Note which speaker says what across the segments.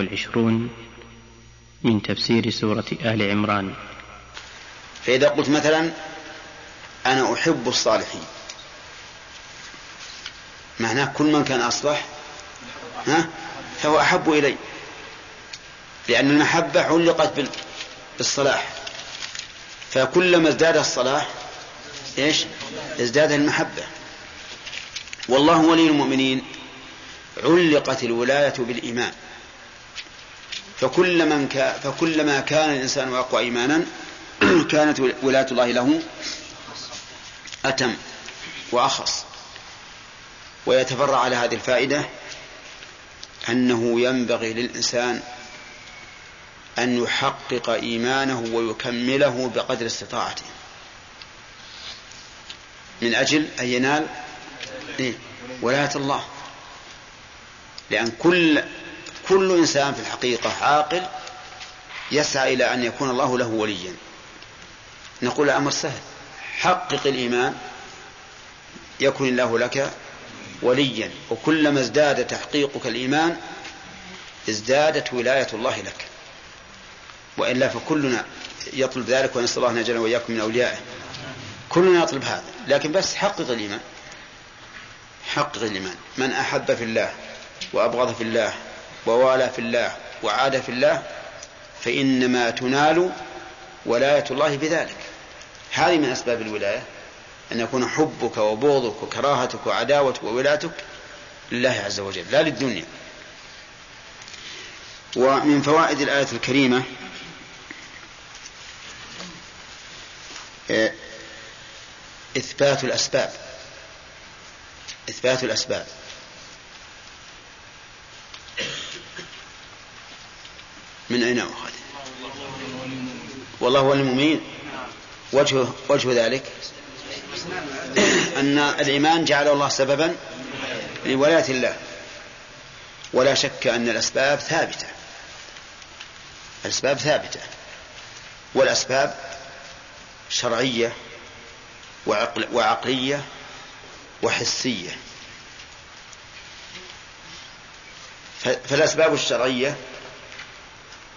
Speaker 1: والعشرون من تفسير سورة آل عمران.
Speaker 2: فإذا قلت مثلا أنا أحب الصالحين. معناه كل من كان أصلح ها فهو أحب إلي. لأن المحبة علقت بالصلاح. فكلما ازداد الصلاح إيش؟ ازداد المحبة. والله ولي المؤمنين علقت الولاية بالإيمان. فكل من كا فكلما كان الإنسان أقوى إيمانا كانت ولاية الله له أتم وأخص. ويتفرع على هذه الفائدة أنه ينبغي للإنسان أن يحقق إيمانه ويكمله بقدر استطاعته. من أجل أن ينال إيه؟ ولاية الله. لأن كل كل إنسان في الحقيقة عاقل يسعى إلى أن يكون الله له وليا. نقول الأمر سهل. حقق الإيمان يكن الله لك وليا. وكلما ازداد تحقيقك الإيمان ازدادت ولاية الله لك. وإلا فكلنا يطلب ذلك ونسأل الله أن يجعلنا وإياكم من أوليائه. كلنا يطلب هذا. لكن بس حقق الإيمان. حقق الإيمان. من أحب في الله وأبغض في الله ووالى في الله وعاد في الله فإنما تنال ولاية الله بذلك. هذه من أسباب الولاية أن يكون حبك وبغضك وكراهتك وعداوتك وولايتك لله عز وجل لا للدنيا. ومن فوائد الآية الكريمة إثبات الأسباب. إثبات الأسباب. من أين أخذ؟ والله هو المؤمن. وجه وجه ذلك أن الإيمان جعله الله سببا لولاية الله. ولا شك أن الأسباب ثابتة. الأسباب ثابتة. والأسباب شرعية وعقل وعقلية وحسية. فالأسباب الشرعية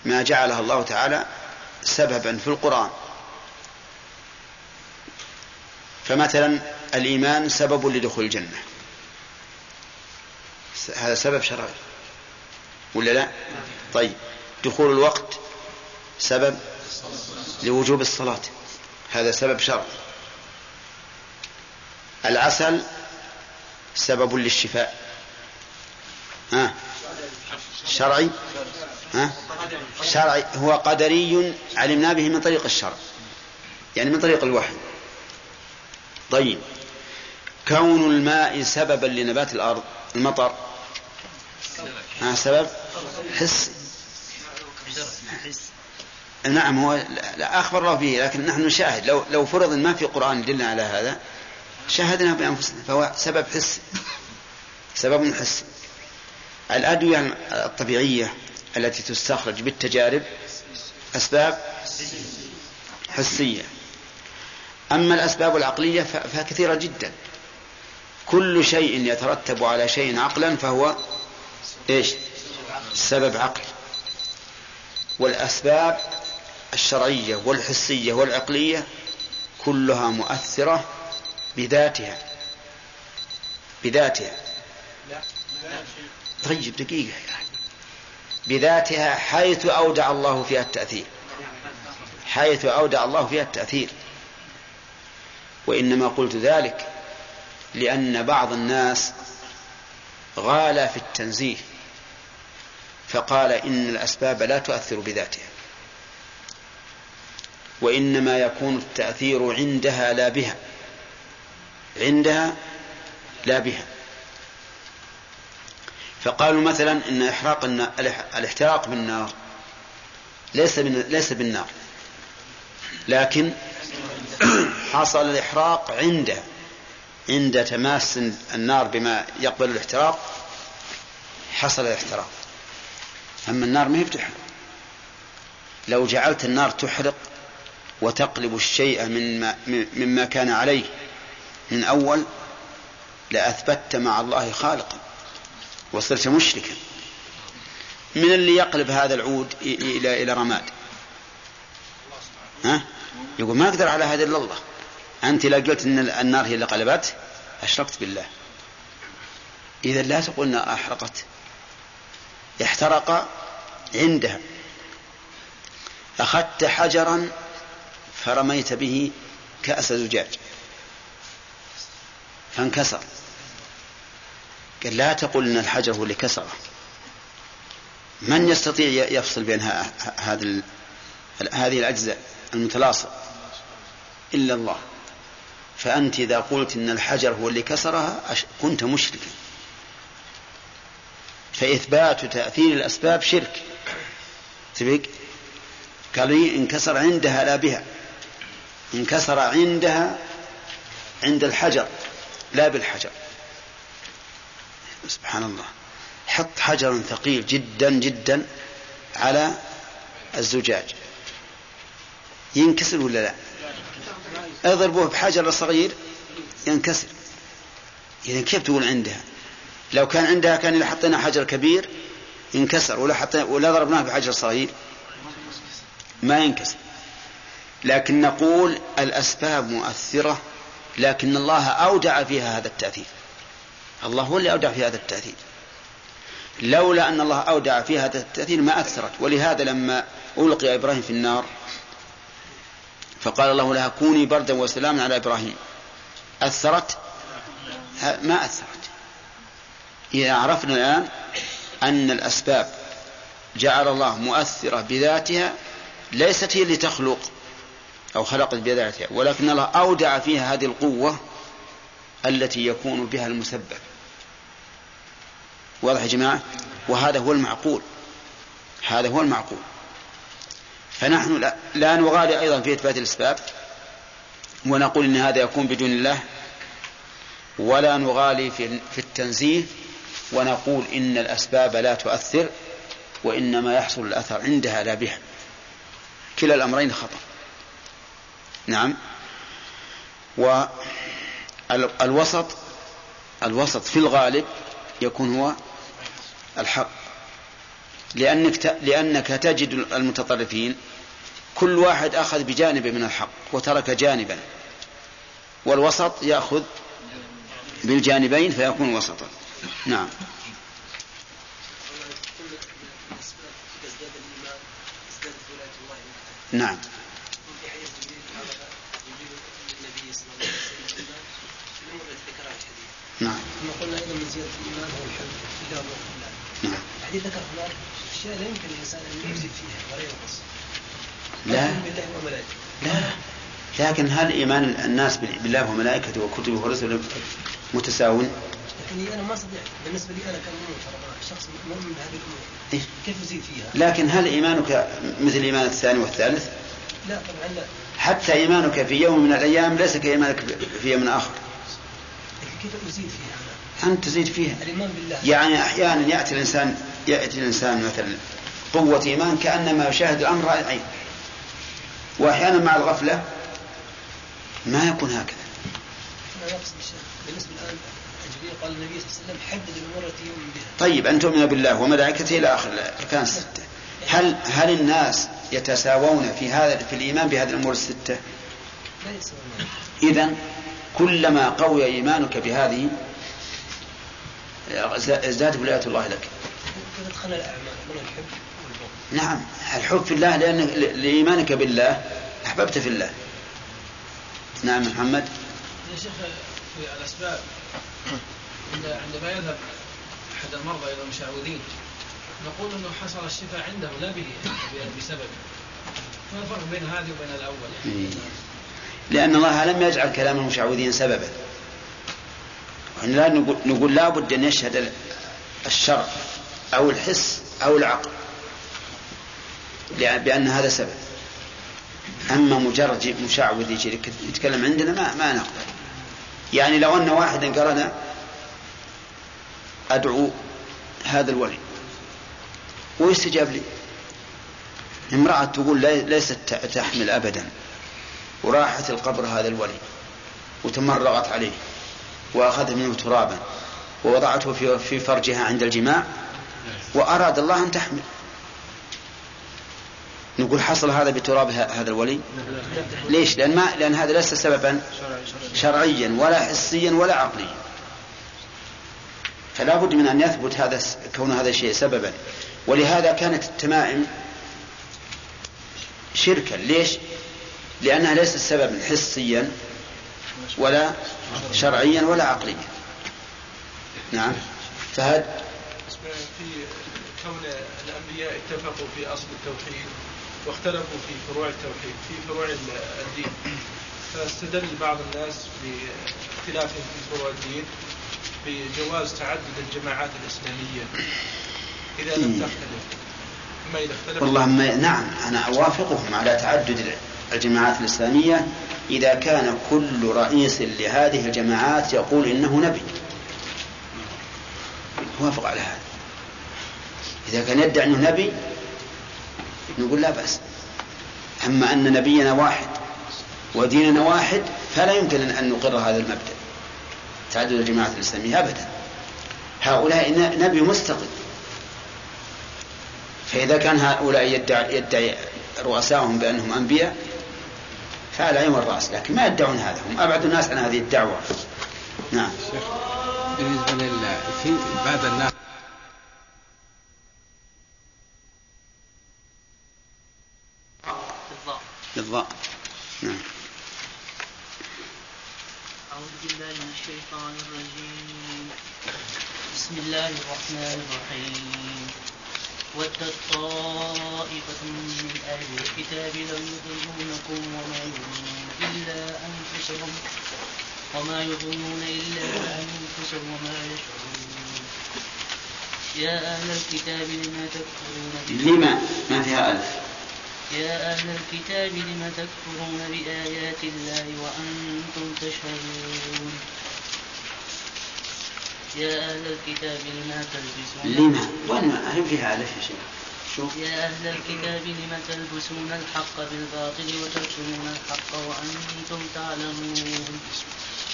Speaker 2: ما جعلها الله تعالى سببا في القرآن. فمثلا الإيمان سبب لدخول الجنة. هذا سبب شرعي. ولا لا؟ طيب. دخول الوقت سبب لوجوب الصلاة. هذا سبب شرعي. العسل سبب للشفاء. ها؟ شرعي؟ ها؟ شرعي هو قدري علمنا به من طريق الشرع. يعني من طريق الوحي. طيب. كون الماء سببا لنبات الأرض المطر. ها سبب؟ حسي نعم هو لا أخبر الله به لكن نحن نشاهد. لو لو فرض ما في قرآن يدلنا على هذا شاهدنا بأنفسنا فهو سبب حسي سبب حسي الأدوية الطبيعية التي تستخرج بالتجارب أسباب حسية. أما الأسباب العقلية فكثيرة جدا. كل شيء يترتب على شيء عقلا فهو إيش؟ سبب عقلي. والأسباب الشرعية والحسية والعقلية كلها مؤثرة بذاتها. بذاتها. طيب دقيقة يعني بذاتها حيث أودع الله فيها التأثير. حيث أودع الله فيها التأثير. وإنما قلت ذلك لأن بعض الناس غالى في التنزيه فقال إن الأسباب لا تؤثر بذاتها وإنما يكون التأثير عندها لا بها عندها لا بها. فقالوا مثلا إن إحراق الاحتراق بالنار ليس ليس بالنار. لكن حصل الإحراق عنده عند تماس النار بما يقبل الاحتراق حصل الاحتراق. أما النار ما هي بتحرق. لو جعلت النار تحرق وتقلب الشيء مما مما كان عليه من أول لأثبت مع الله خالقا. وصرت مشركا. من اللي يقلب هذا العود إلى إلى رماد؟ ها؟ يقول ما أقدر على هذا إلا الله. أنت لو قلت أن النار هي اللي قلبت؟ أشركت بالله. إذا لا تقول أنها أحرقت. احترق عندها. أخذت حجرا فرميت به كأس زجاج فانكسر. قال لا تقل إن الحجر هو اللي كسره. من يستطيع يفصل بين هذه هذه الأجزاء المتلاصقه إلا الله. فأنت إذا قلت إن الحجر هو اللي كسرها كنت مشركا. فإثبات تاثير الأسباب شرك. تبيك قال انكسر عندها لا بها. انكسر عندها عند الحجر لا بالحجر. سبحان الله. حط حجرا ثقيل جدا جدا على الزجاج. ينكسر ولا لا؟ اضربوه بحجر صغير ينكسر. إذا كيف تقول عندها؟ لو كان عندها كان إذا حطينا حجر كبير ينكسر ولا حطينا ولا ضربناه بحجر صغير ما ينكسر. لكن نقول الأسباب مؤثرة لكن الله أودع فيها هذا التأثير. الله هو اللي أودع في هذا التأثير. لولا أن الله أودع في هذا التأثير ما أثرت. ولهذا لما ألقي إبراهيم في النار فقال الله لها كوني بردا وسلاما على إبراهيم. أثرت؟ ما أثرت. إذا عرفنا الآن أن الأسباب جعل الله مؤثرة بذاتها ليست هي اللي تخلق أو خلقت بذاتها ولكن الله أودع فيها هذه القوة التي يكون بها المسبب. واضح يا جماعة؟ وهذا هو المعقول. هذا هو المعقول. فنحن لا, لا نغالي أيضا في إثبات الأسباب ونقول إن هذا يكون بدون الله ولا نغالي في, في التنزيه ونقول إن الأسباب لا تؤثر وإنما يحصل الأثر عندها لا بها. كلا الأمرين خطأ. نعم. والوسط الوسط في الغالب يكون هو الحق. لأنك لأنك تجد المتطرفين كل واحد أخذ بجانب من الحق وترك جانبا والوسط يأخذ بالجانبين فيكون وسطا. نعم. نعم. نعم.
Speaker 3: ثم قلنا أيضا من زيادة الإيمان هو الحب الحديث ذكر هناك أشياء لا يمكن الإنسان أن يزيد فيها ولا ينقص
Speaker 2: لا لا لكن هل إيمان الناس بالله وملائكته وكتبه ورسله متساو؟
Speaker 3: لكني أنا ما استطيع بالنسبة لي أنا كمؤمن شخص مؤمن بهذه الأمور إيه؟ كيف أزيد فيها؟
Speaker 2: لكن هل إيمانك مثل إيمان الثاني والثالث؟
Speaker 3: لا طبعا لا
Speaker 2: حتى إيمانك في يوم من الأيام ليس كإيمانك في يوم آخر.
Speaker 3: كيف أزيد فيها
Speaker 2: أنت تزيد فيها
Speaker 3: الإيمان بالله
Speaker 2: يعني أحيانا يأتي الإنسان يأتي الإنسان مثلا. قوة إيمان كأنما يشاهد الأمر رأي عين. وأحيانا مع الغفلة ما يكون هكذا.
Speaker 3: بالنسبة الآن قال النبي صلى الله عليه وسلم حدد الأمور التي يؤمن بها.
Speaker 2: طيب أن تؤمن بالله وملائكته إلى آخر الأركان الستة هل هل الناس يتساوون في هذا في الإيمان بهذه الأمور الستة؟
Speaker 3: لا يتساوون.
Speaker 2: إذا كلما قوي إيمانك بهذه ازدادت ولاية الله لك.
Speaker 3: دخل الأعمال من الحب
Speaker 2: نعم الحب في الله لأن لإيمانك بالله أحببت في الله. نعم محمد.
Speaker 4: يا شيخ في الأسباب عندما يذهب أحد المرضى إلى المشعوذين نقول أنه حصل الشفاء عنده لا به بسبب. ما الفرق بين هذه وبين الأول؟ يعني
Speaker 2: لأن الله لم يجعل كلام المشعوذين سببا. لا نقول, نقول لا بد أن يشهد الشرع أو الحس أو العقل. بأن هذا سبب. أما مجرد مشعوذ يتكلم عندنا ما ما نقبل يعني لو أن واحدا قال أنا أدعو هذا الولي. ويستجاب لي. امرأة تقول ليست تحمل أبدا. وراحت القبر هذا الولي. وتمرغت عليه. وأخذت منه ترابا. ووضعته في فرجها عند الجماع. وأراد الله أن تحمل. نقول حصل هذا بتراب هذا الولي؟ ليش؟ لأن, ما لأن هذا ليس سببا شرعيا ولا حسيا ولا عقليا. فلا بد من أن يثبت هذا كون هذا الشيء سببا. ولهذا كانت التمائم شركا. ليش؟ لأنها ليست سببا حسيا ولا شرعيا ولا عقليا. نعم. فهد؟
Speaker 5: الأنبياء اتفقوا في أصل التوحيد واختلفوا في فروع التوحيد في فروع الدين. فاستدل بعض الناس باختلافهم في فروع الدين بجواز تعدد الجماعات الإسلامية. إذا لم تختلف
Speaker 2: أما إذا اختلف والله ما نعم أنا أوافقهم على تعدد الجماعات الإسلامية. إذا كان كل رئيس لهذه الجماعات يقول إنه نبي. وافق على هذا. إذا كان يدعي أنه نبي نقول لا بأس. أما أن نبينا واحد وديننا واحد فلا يمكن أن نقر هذا المبدأ. تعدد الجماعات الإسلامية أبدا. هؤلاء نبي مستقل. فإذا كان هؤلاء يدعي, يدعي رؤساؤهم بأنهم أنبياء فعلى عين الرأس لكن ما يدعون هذا. هم أبعد الناس عن هذه الدعوة. نعم.
Speaker 6: بالنسبة لل في بعض الناس
Speaker 2: بالضاء نعم.
Speaker 7: أعوذ بالله من الشيطان الرجيم. بسم الله الرحمن الرحيم. ودت طائفة من أهل الكتاب لو يضلونكم وما يظنون إلا أنفسهم وما يظنون إلا أنفسهم وما يشعرون. يا أهل الكتاب لما تكفرون
Speaker 2: لما؟ ما فيها ألف.
Speaker 7: يا أهل الكتاب لم تكفرون بآيات الله وأنتم تشهدون؟ يا أهل الكتاب لم تلبسون
Speaker 2: لما؟ وين هل فيها ألف يا شيخ شوف.
Speaker 7: يا أهل الكتاب لم تلبسون الحق بالباطل وتكتمون الحق وأنتم تعلمون؟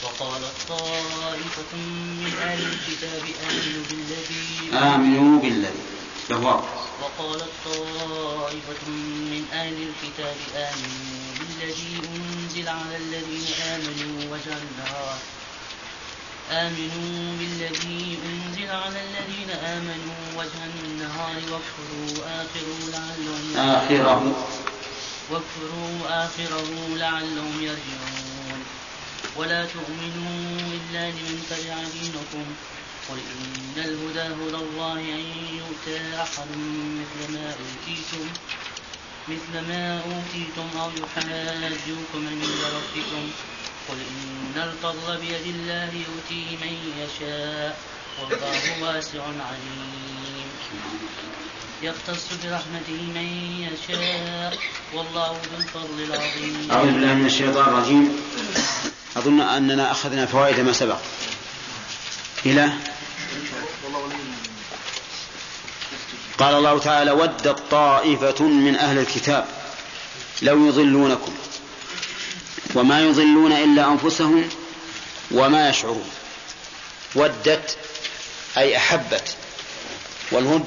Speaker 7: وقالت طائفة من أهل الكتاب آمنوا بالذي
Speaker 2: آمنوا بالذي جواب
Speaker 7: وقالت طائفة من أهل الكتاب آمنوا بالذي أنزل على الذين آمنوا وجه النهار آمنوا بالذي أنزل على الذين آمنوا وجه النهار واكفروا آخره لعلهم
Speaker 2: آخره.
Speaker 7: واكفروا آخره لعلهم يرجعون. ولا تؤمنوا إلا لمن تبع دينكم. قل إن الهدى هدى الله أن يؤتى أحد مثل ما أوتيتم مثل ما أوتيتم أو يحاجوكم عند ربكم. قل إن الفضل بيد الله يؤتيه من يشاء والله واسع عليم. يختص برحمته من يشاء والله ذو الفضل العظيم.
Speaker 2: أعوذ بالله من الشيطان الرجيم. أظن أننا أخذنا فوائد ما سبق. إلى قال الله تعالى ودت طائفة من أهل الكتاب لو يضلونكم وما يضلون إلا أنفسهم وما يشعرون. ودت أي أحبت والود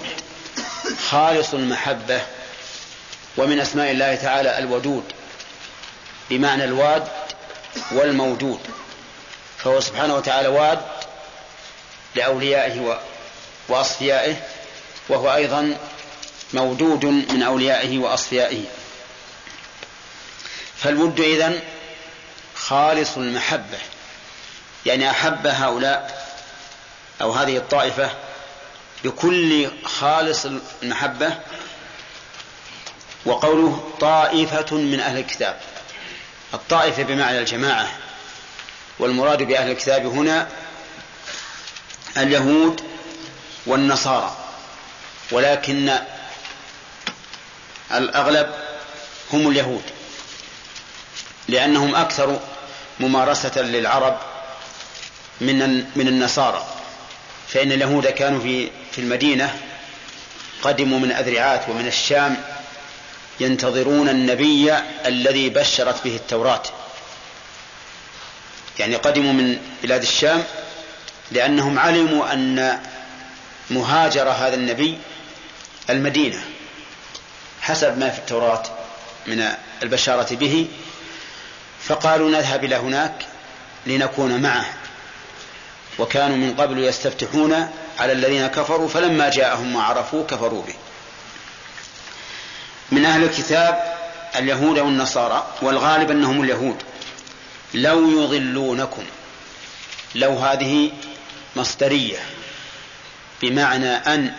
Speaker 2: خالص المحبة ومن أسماء الله تعالى الودود بمعنى الواد والموجود فهو سبحانه وتعالى واد لأوليائه وأصفيائه وهو أيضا مودود من أوليائه وأصفيائه. فالود إذن خالص المحبة يعني أحب هؤلاء أو هذه الطائفة بكل خالص المحبة وقوله طائفة من أهل الكتاب. الطائفة بمعنى الجماعة والمراد بأهل الكتاب هنا اليهود والنصارى ولكن الأغلب هم اليهود لأنهم أكثر ممارسة للعرب من من النصارى. فإن اليهود كانوا في في المدينة قدموا من أذرعات ومن الشام ينتظرون النبي الذي بشرت به التوراة. يعني قدموا من بلاد الشام لأنهم علموا أن مهاجر هذا النبي المدينة حسب ما في التوراة من البشارة به فقالوا نذهب إلى هناك لنكون معه. وكانوا من قبل يستفتحون على الذين كفروا فلما جاءهم ما عرفوا كفروا به. من أهل الكتاب اليهود والنصارى والغالب أنهم اليهود. لو يضلونكم لو هذه مصدرية بمعنى أن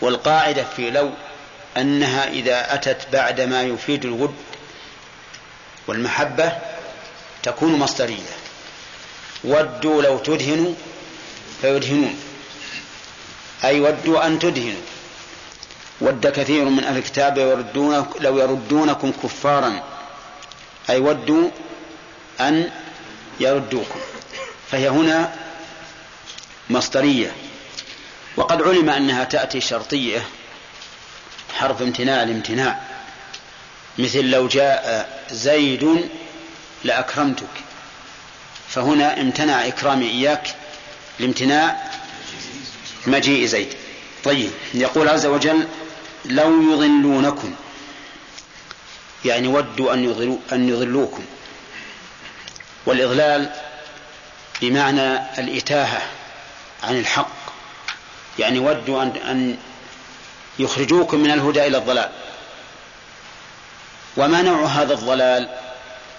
Speaker 2: والقاعدة في لو أنها إذا أتت بعد ما يفيد الود والمحبة تكون مصدرية. ودوا لو تدهنوا فيدهنون. أي ودوا أن تدهنوا. ود كثير من أهل الكتاب يردون لو يردونكم كفارا. أي ودوا أن يردوكم. فهي هنا مصدرية. وقد علم أنها تأتي شرطية حرف امتناع الامتناع. مثل لو جاء زيد لأكرمتك فهنا امتنع إكرامي إياك لامتناع مجيء زيد. طيب يقول عز وجل لو يضلونكم يعني ودوا أن, يضلوا أن يضلوكم. والإضلال بمعنى الإتاهة. عن الحق. يعني ودوا أن, أن يخرجوكم من الهدى إلى الضلال. وما نوع هذا الضلال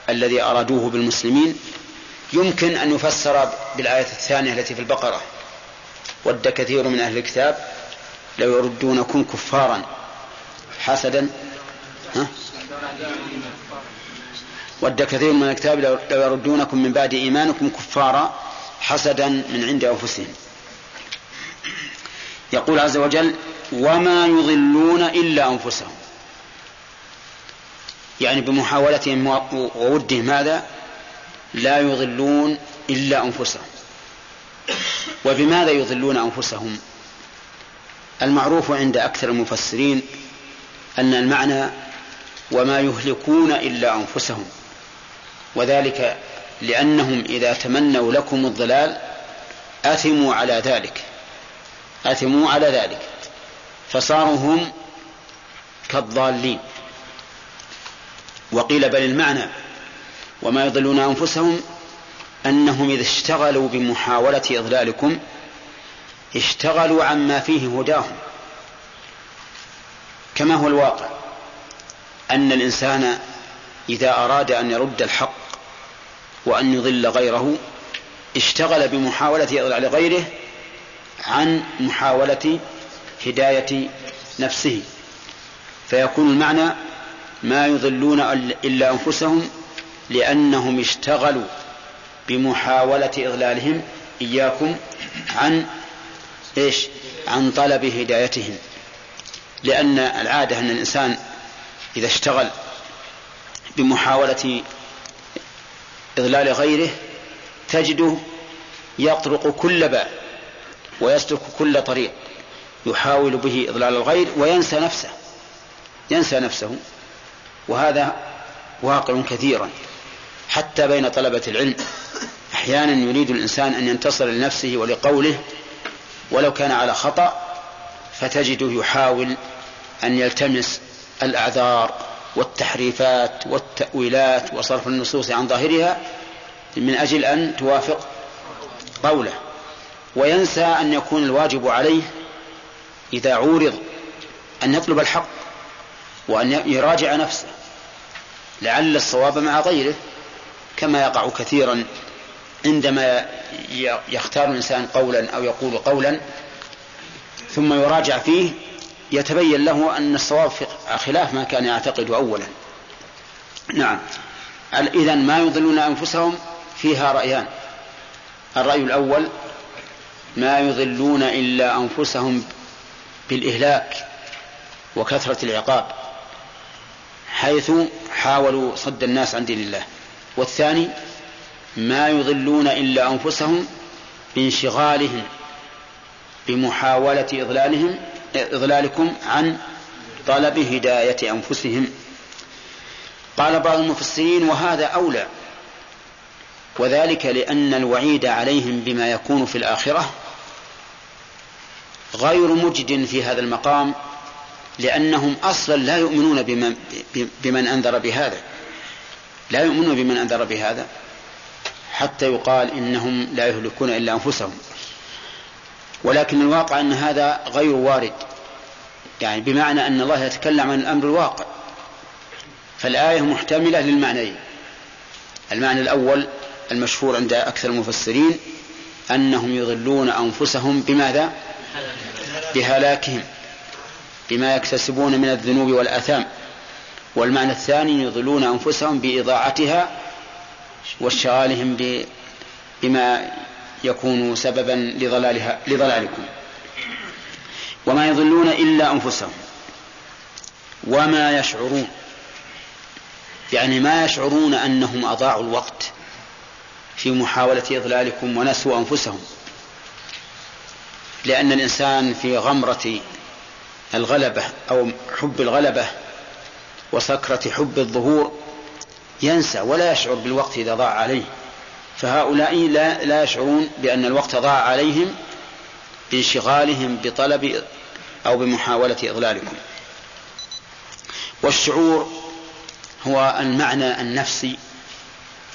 Speaker 2: الذي أرادوه بالمسلمين؟ يمكن أن يفسر بالآية الثانية التي في البقرة. ود كثير من أهل الكتاب لو يردونكم كفارا. حسدا. ها؟ ود كثير من الكتاب لو يردونكم من بعد إيمانكم كفارا حسدا من عند أنفسهم. يقول عز وجل وما يضلون إلا أنفسهم. يعني بمحاولتهم وودهم ماذا؟ لا يضلون إلا أنفسهم. وبماذا يضلون أنفسهم؟ المعروف عند أكثر المفسرين أن المعنى وما يهلكون إلا أنفسهم وذلك لأنهم إذا تمنوا لكم الضلال أثموا على ذلك. أثموا على ذلك. فصاروا هم كالضالين. وقيل بل المعنى وما يضلون أنفسهم أنهم إذا اشتغلوا بمحاولة إضلالكم اشتغلوا عما فيه هداهم. كما هو الواقع أن الإنسان إذا أراد أن يرد الحق وأن يضل غيره اشتغل بمحاولة إضلال غيره عن محاولة هداية نفسه. فيكون المعنى ما يضلون إلا أنفسهم لأنهم اشتغلوا بمحاولة إضلالهم إياكم عن إيش؟ عن طلب هدايتهم. لأن العادة أن الإنسان إذا اشتغل بمحاولة إضلال غيره تجده يطرق كل باب ويسلك كل طريق يحاول به إضلال الغير وينسى نفسه. ينسى نفسه. وهذا واقع كثيرا. حتى بين طلبة العلم. أحيانا يريد الإنسان أن ينتصر لنفسه ولقوله ولو كان على خطأ فتجده يحاول أن يلتمس الأعذار والتحريفات والتأويلات وصرف النصوص عن ظاهرها من أجل أن توافق قوله. وينسى أن يكون الواجب عليه إذا عورض أن يطلب الحق وأن يراجع نفسه لعل الصواب مع غيره كما يقع كثيرا عندما يختار الإنسان قولا أو يقول قولا ثم يراجع فيه يتبين له أن الصواب خلاف ما كان يعتقد أولا. نعم. إذا ما يضلون أنفسهم فيها رأيان. الرأي الأول ما يضلون إلا أنفسهم بالإهلاك وكثرة العقاب حيث حاولوا صد الناس عن دين الله. والثاني ما يضلون إلا أنفسهم بانشغالهم بمحاولة إضلالهم إضلالكم عن طلب هداية أنفسهم. قال بعض المفسرين وهذا أولى وذلك لأن الوعيد عليهم بما يكون في الآخرة غير مجد في هذا المقام لأنهم أصلا لا يؤمنون بمن, بمن أنذر بهذا. لا يؤمنون بمن أنذر بهذا حتى يقال إنهم لا يهلكون إلا أنفسهم. ولكن الواقع أن هذا غير وارد يعني بمعنى أن الله يتكلم عن الأمر الواقع. فالآية محتملة للمعنيين. المعنى الأول المشهور عند أكثر المفسرين أنهم يضلون أنفسهم بماذا؟ بهلاكهم بما يكتسبون من الذنوب والآثام. والمعنى الثاني يضلون أنفسهم بإضاعتها واشتغالهم بما يكون سببا لضلالها لضلالكم. وما يضلون إلا أنفسهم. وما يشعرون يعني ما يشعرون أنهم أضاعوا الوقت. في محاولة إضلالكم ونسوا أنفسهم. لأن الإنسان في غمرة الغلبة أو حب الغلبة وسكرة حب الظهور ينسى ولا يشعر بالوقت إذا ضاع عليه. فهؤلاء لا, لا يشعرون بأن الوقت ضاع عليهم بانشغالهم بطلب أو بمحاولة إضلالكم. والشعور هو المعنى النفسي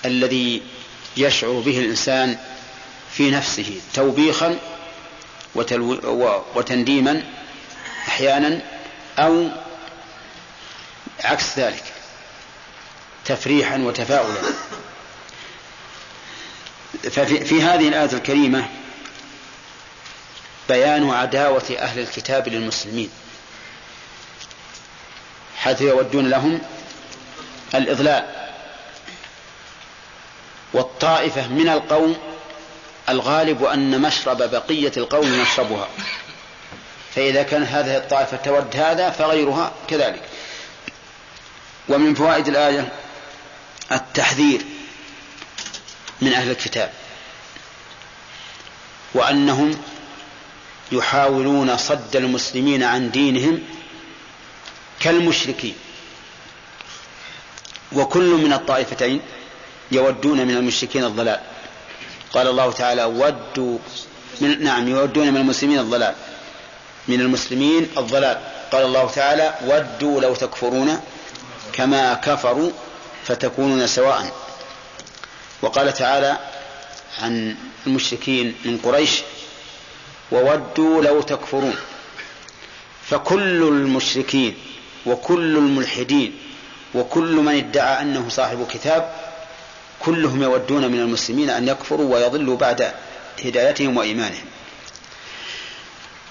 Speaker 2: الذي يشعر به الإنسان في نفسه توبيخا وتنديما أحيانا أو عكس ذلك تفريحا وتفاؤلا. ففي في هذه الآية الكريمة بيان عداوة أهل الكتاب للمسلمين حيث يودون لهم الإضلال والطائفة من القوم الغالب أن مشرب بقية القوم مشربها فإذا كان هذه الطائفة تود هذا فغيرها كذلك. ومن فوائد الآية التحذير من أهل الكتاب وأنهم يحاولون صد المسلمين عن دينهم كالمشركين. وكل من الطائفتين يودون من المشركين الضلال. قال الله تعالى ودوا من نعم يودون من المسلمين الضلال. من المسلمين الضلال. قال الله تعالى ودوا لو تكفرون كما كفروا فتكونون سواء. وقال تعالى عن المشركين من قريش وودوا لو تكفرون. فكل المشركين وكل الملحدين وكل من ادعى أنه صاحب كتاب كلهم يودون من المسلمين أن يكفروا ويضلوا بعد هدايتهم وإيمانهم.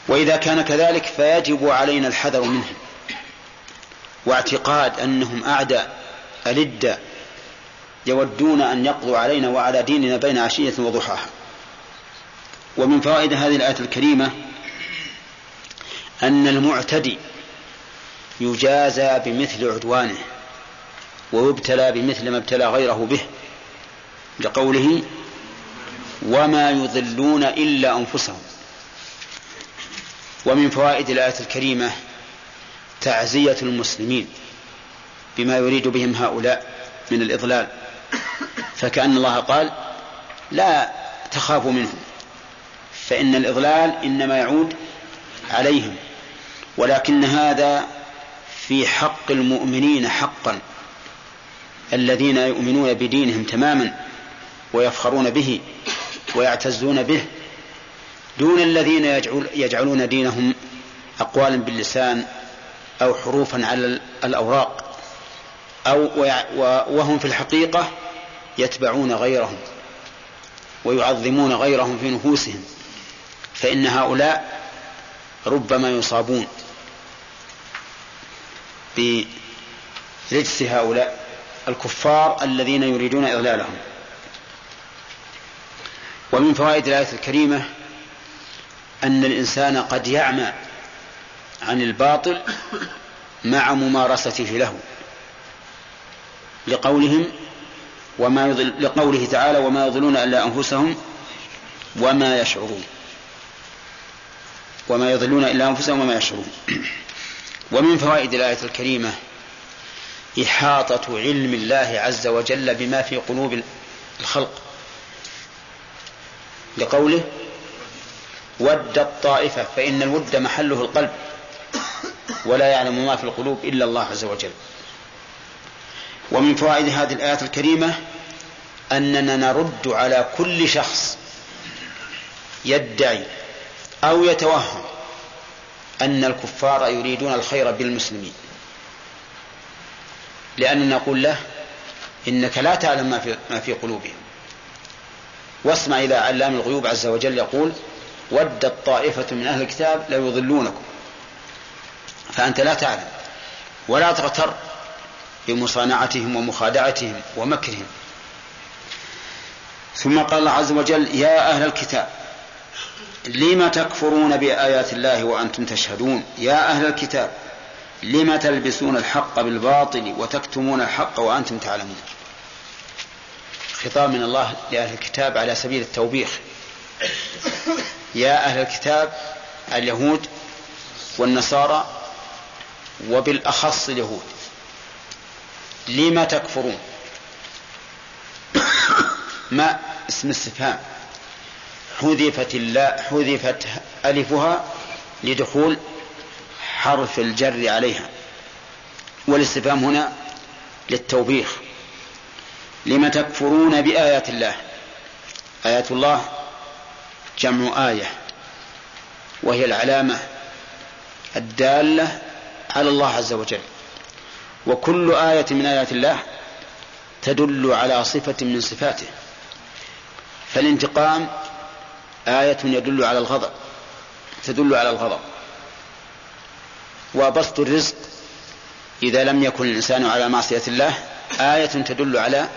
Speaker 2: وإذا كان كذلك فيجب علينا الحذر منهم واعتقاد أنهم اعداء ألد يودون أن يقضوا علينا وعلى ديننا بين عشية وضحاها. ومن فوائد هذه الآية الكريمة أن المعتدي يجازى بمثل عدوانه ويبتلى بمثل ما ابتلى غيره به. لقوله وما يضلون الا انفسهم. ومن فوائد الايه الكريمه تعزيه المسلمين بما يريد بهم هؤلاء من الاضلال. فكأن الله قال لا تخافوا منهم فإن الإضلال إنما يعود عليهم. ولكن هذا في حق المؤمنين حقا الذين يؤمنون بدينهم تماما. ويفخرون به ويعتزون به دون الذين يجعل يجعلون دينهم أقوالا باللسان أو حروفا على الأوراق أو وهم في الحقيقة يتبعون غيرهم ويعظمون غيرهم في نفوسهم فإن هؤلاء ربما يصابون برجس هؤلاء الكفار الذين يريدون إضلالهم. ومن فوائد الآية الكريمة أن الإنسان قد يعمى عن الباطل مع ممارسته له لقولهم وما يضل لقوله تعالى وما يضلون إلا أنفسهم وما يشعرون وما يضلون إلا أنفسهم وما يشعرون. ومن فوائد الآية الكريمة إحاطة علم الله عز وجل بما في قلوب الخلق. لقوله ود الطائفة فإن الود محله القلب ولا يعلم ما في القلوب إلا الله عز وجل. ومن فوائد هذه الآيات الكريمة أننا نرد على كل شخص يدعي أو يتوهم أن الكفار يريدون الخير بالمسلمين. لأننا نقول له إنك لا تعلم ما في قلوبهم. واسمع إلى علام الغيوب عز وجل يقول ودت طائفة من أهل الكتاب لو يضلونكم فأنت لا تعلم ولا تغتر بمصانعتهم ومخادعتهم ومكرهم. ثم قال الله عز وجل يا أهل الكتاب لم تكفرون بآيات الله وأنتم تشهدون؟ يا أهل الكتاب لم تلبسون الحق بالباطل وتكتمون الحق وأنتم تعلمون؟ خطاب من الله لأهل الكتاب على سبيل التوبيخ. يا أهل الكتاب اليهود والنصارى وبالأخص اليهود لم تكفرون؟ ما اسم استفهام؟ حذفت اللا حذفت ألفها لدخول حرف الجر عليها. والاستفهام هنا للتوبيخ. لم تكفرون بآيات الله. آيات الله جمع آية وهي العلامة الدالة على الله عز وجل. وكل آية من آيات الله تدل على صفة من صفاته. فالانتقام آية يدل على الغضب تدل على الغضب. وبسط الرزق إذا لم يكن الإنسان على معصية الله آية تدل على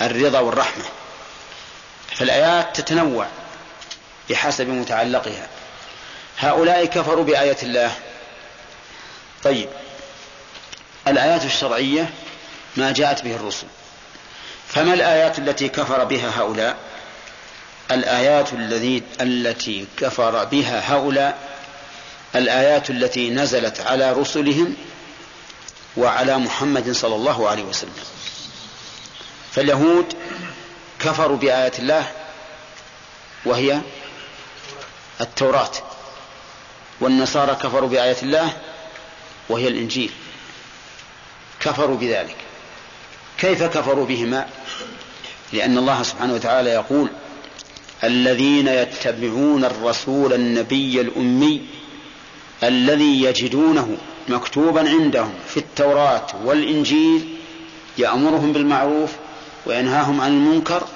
Speaker 2: الرضا والرحمة. فالآيات تتنوع بحسب متعلقها. هؤلاء كفروا بآية الله. طيب الآيات الشرعية ما جاءت به الرسل. فما الآيات التي كفر بها هؤلاء؟ الآيات الذي التي كفر بها هؤلاء الآيات التي نزلت على رسلهم وعلى محمد صلى الله عليه وسلم. فاليهود كفروا بآيات الله وهي التوراة والنصارى كفروا بآيات الله وهي الإنجيل. كفروا بذلك. كيف كفروا بهما؟ لأن الله سبحانه وتعالى يقول الذين يتبعون الرسول النبي الأمي الذي يجدونه مكتوبا عندهم في التوراة والإنجيل يأمرهم بالمعروف وينهاهم عن المنكر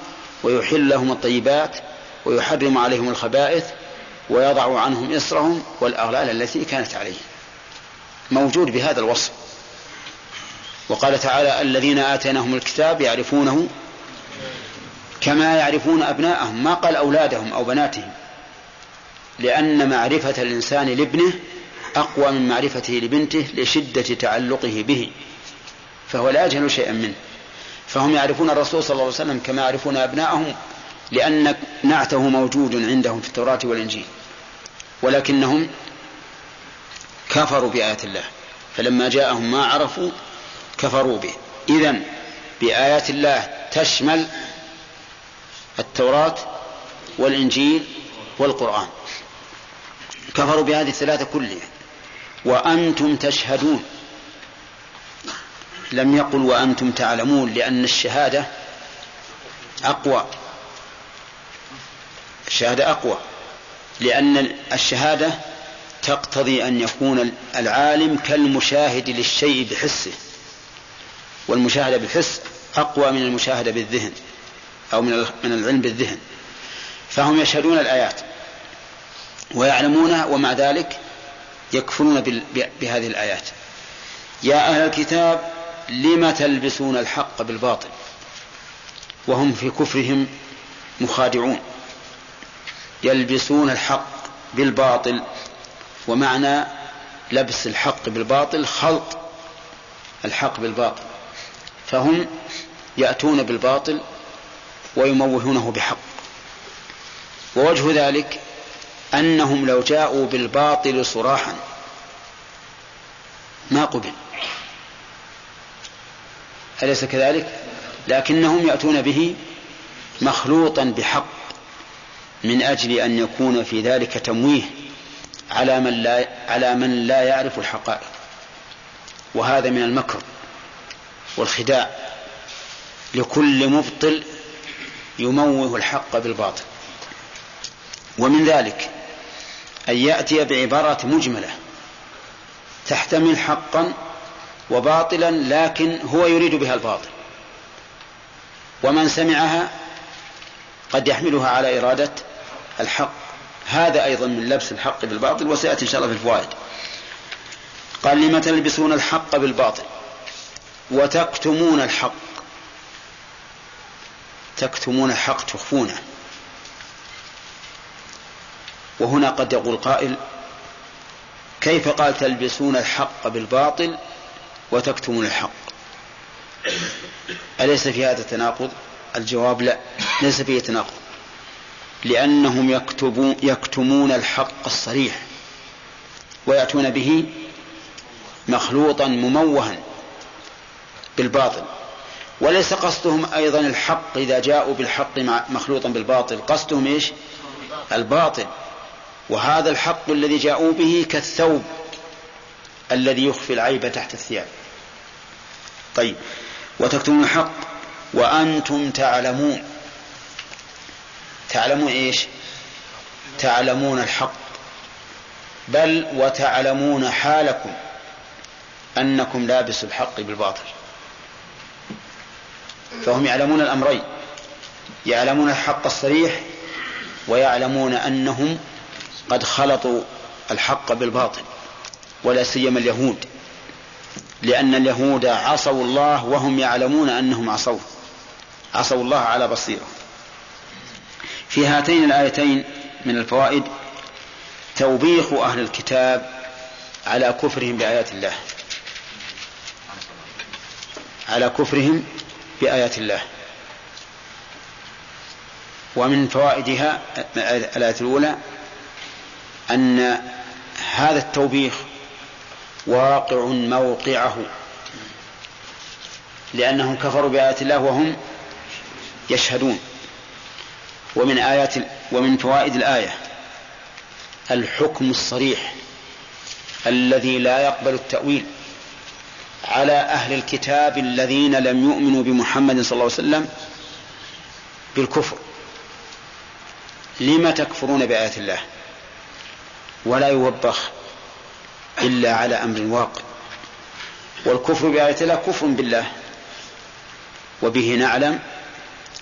Speaker 2: ويحل لهم الطيبات ويحرم عليهم الخبائث ويضع عنهم إصرهم والأغلال التي كانت عليهم. موجود بهذا الوصف. وقال تعالى الذين آتيناهم الكتاب يعرفونه كما يعرفون أبناءهم ما قال أولادهم أو بناتهم. لأن معرفة الإنسان لابنه أقوى من معرفته لبنته لشدة تعلقه به فهو لا يجهل شيئا منه. فهم يعرفون الرسول صلى الله عليه وسلم كما يعرفون أبناءهم لأن نعته موجود عندهم في التوراة والإنجيل. ولكنهم كفروا بآيات الله. فلما جاءهم ما عرفوا كفروا به. إذن بآيات الله تشمل التوراة والإنجيل والقرآن. كفروا بهذه الثلاثة كلها. وأنتم تشهدون. لم يقل وأنتم تعلمون لأن الشهادة أقوى. الشهادة أقوى. لأن الشهادة تقتضي أن يكون العالم كالمشاهد للشيء بحسه. والمشاهدة بالحس أقوى من المشاهدة بالذهن أو من العلم بالذهن. فهم يشهدون الآيات ويعلمونها ومع ذلك يكفرون بهذه الآيات. يا أهل الكتاب لم تلبسون الحق بالباطل وهم في كفرهم مخادعون يلبسون الحق بالباطل ومعنى لبس الحق بالباطل خلط الحق بالباطل فهم يأتون بالباطل ويموهونه بحق ووجه ذلك أنهم لو جاءوا بالباطل صراحا ما قبل أليس كذلك؟ لكنهم يأتون به مخلوطا بحق من أجل أن يكون في ذلك تمويه على من لا على من لا يعرف الحقائق. وهذا من المكر والخداع. لكل مبطل يموه الحق بالباطل. ومن ذلك أن يأتي بعبارة مجملة تحتمل حقا وباطلا لكن هو يريد بها الباطل. ومن سمعها قد يحملها على إرادة الحق. هذا أيضا من لبس الحق بالباطل وسيأتي إن شاء الله في الفوائد. قال لم تلبسون الحق بالباطل وتكتمون الحق تكتمون الحق تخفونه. وهنا قد يقول قائل كيف قال تلبسون الحق بالباطل وتكتمون الحق. أليس في هذا تناقض الجواب لا ليس فيه تناقض لأنهم يكتبون يكتمون الحق الصريح ويأتون به مخلوطا مموها بالباطل. وليس قصدهم أيضا الحق إذا جاءوا بالحق مخلوطا بالباطل. قصدهم إيش؟ الباطل. وهذا الحق الذي جاءوا به كالثوب الذي يخفي العيب تحت الثياب. طيب. وتكتمون الحق وأنتم تعلمون. تعلمون إيش؟ تعلمون الحق. بل وتعلمون حالكم أنكم لابسوا الحق بالباطل. فهم يعلمون الأمرين. يعلمون الحق الصريح ويعلمون أنهم قد خلطوا الحق بالباطل ولا سيما اليهود. لأن اليهود عصوا الله وهم يعلمون أنهم عصوه. عصوا الله على بصيرة. في هاتين الآيتين من الفوائد توبيخ أهل الكتاب على كفرهم بآيات الله. على كفرهم بآيات الله. ومن فوائدها الآية الأولى أن هذا التوبيخ واقع موقعه. لأنهم كفروا بآيات الله وهم يشهدون. ومن آيات ومن فوائد الآية الحكم الصريح الذي لا يقبل التأويل على أهل الكتاب الذين لم يؤمنوا بمحمد صلى الله عليه وسلم بالكفر. لم تكفرون بآيات الله؟ ولا يوبخ. إلا على أمر واقع. والكفر بآية الله كفر بالله. وبه نعلم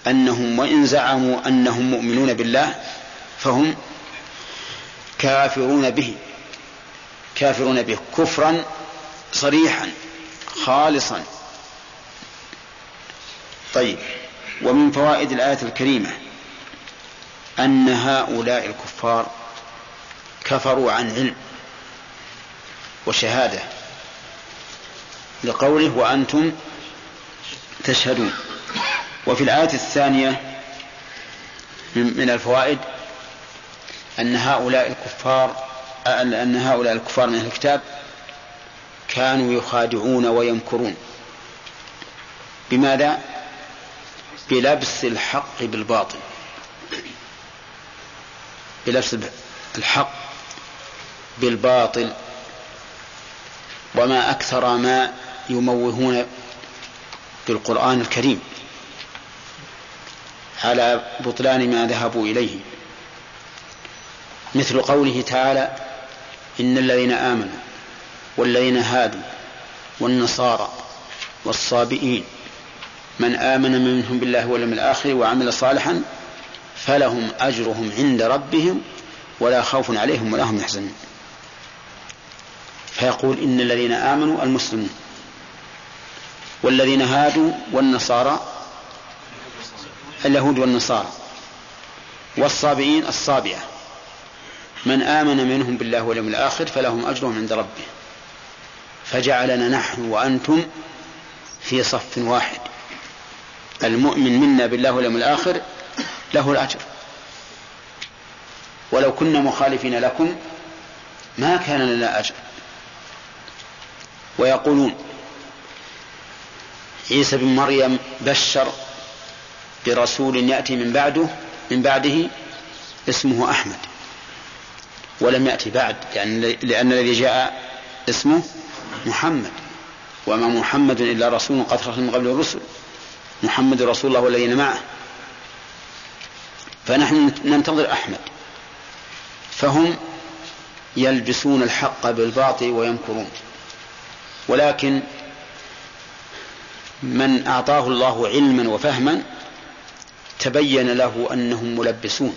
Speaker 2: أنهم وإن زعموا أنهم مؤمنون بالله فهم كافرون به. كافرون به. كفرا صريحا خالصا. طيب ومن فوائد الآية الكريمة أن هؤلاء الكفار كفروا عن علم. وشهادة لقوله وأنتم تشهدون. وفي الآية الثانية من الفوائد أن هؤلاء الكفار أن هؤلاء الكفار من أهل الكتاب كانوا يخادعون ويمكرون. بماذا؟ بلبس الحق بالباطل. بلبس الحق بالباطل. وما أكثر ما يموهون بالقرآن الكريم. على بطلان ما ذهبوا إليه. مثل قوله تعالى إن الذين آمنوا والذين هادوا والنصارى والصابئين من آمن منهم بالله واليوم الآخر وعمل صالحا فلهم أجرهم عند ربهم ولا خوف عليهم ولا هم يحزنون. فيقول إن الذين آمنوا المسلمون والذين هادوا والنصارى اليهود والنصارى والصابئين الصابئة من آمن منهم بالله واليوم الآخر فلهم أجرهم عند ربه فجعلنا نحن وأنتم في صف واحد المؤمن منا بالله واليوم الآخر له الأجر ولو كنا مخالفين لكم ما كان لنا أجر ويقولون عيسى بن مريم بشر برسول يأتي من بعده من بعده اسمه أحمد ولم يأتي بعد لأن, لأن الذي جاء اسمه محمد وما محمد إلا رسول قد خلق من قبل الرسل محمد رسول الله والذين معه. فنحن ننتظر أحمد فهم يلبسون الحق بالباطل ويمكرون. ولكن من أعطاه الله علما وفهما تبين له أنهم ملبسون.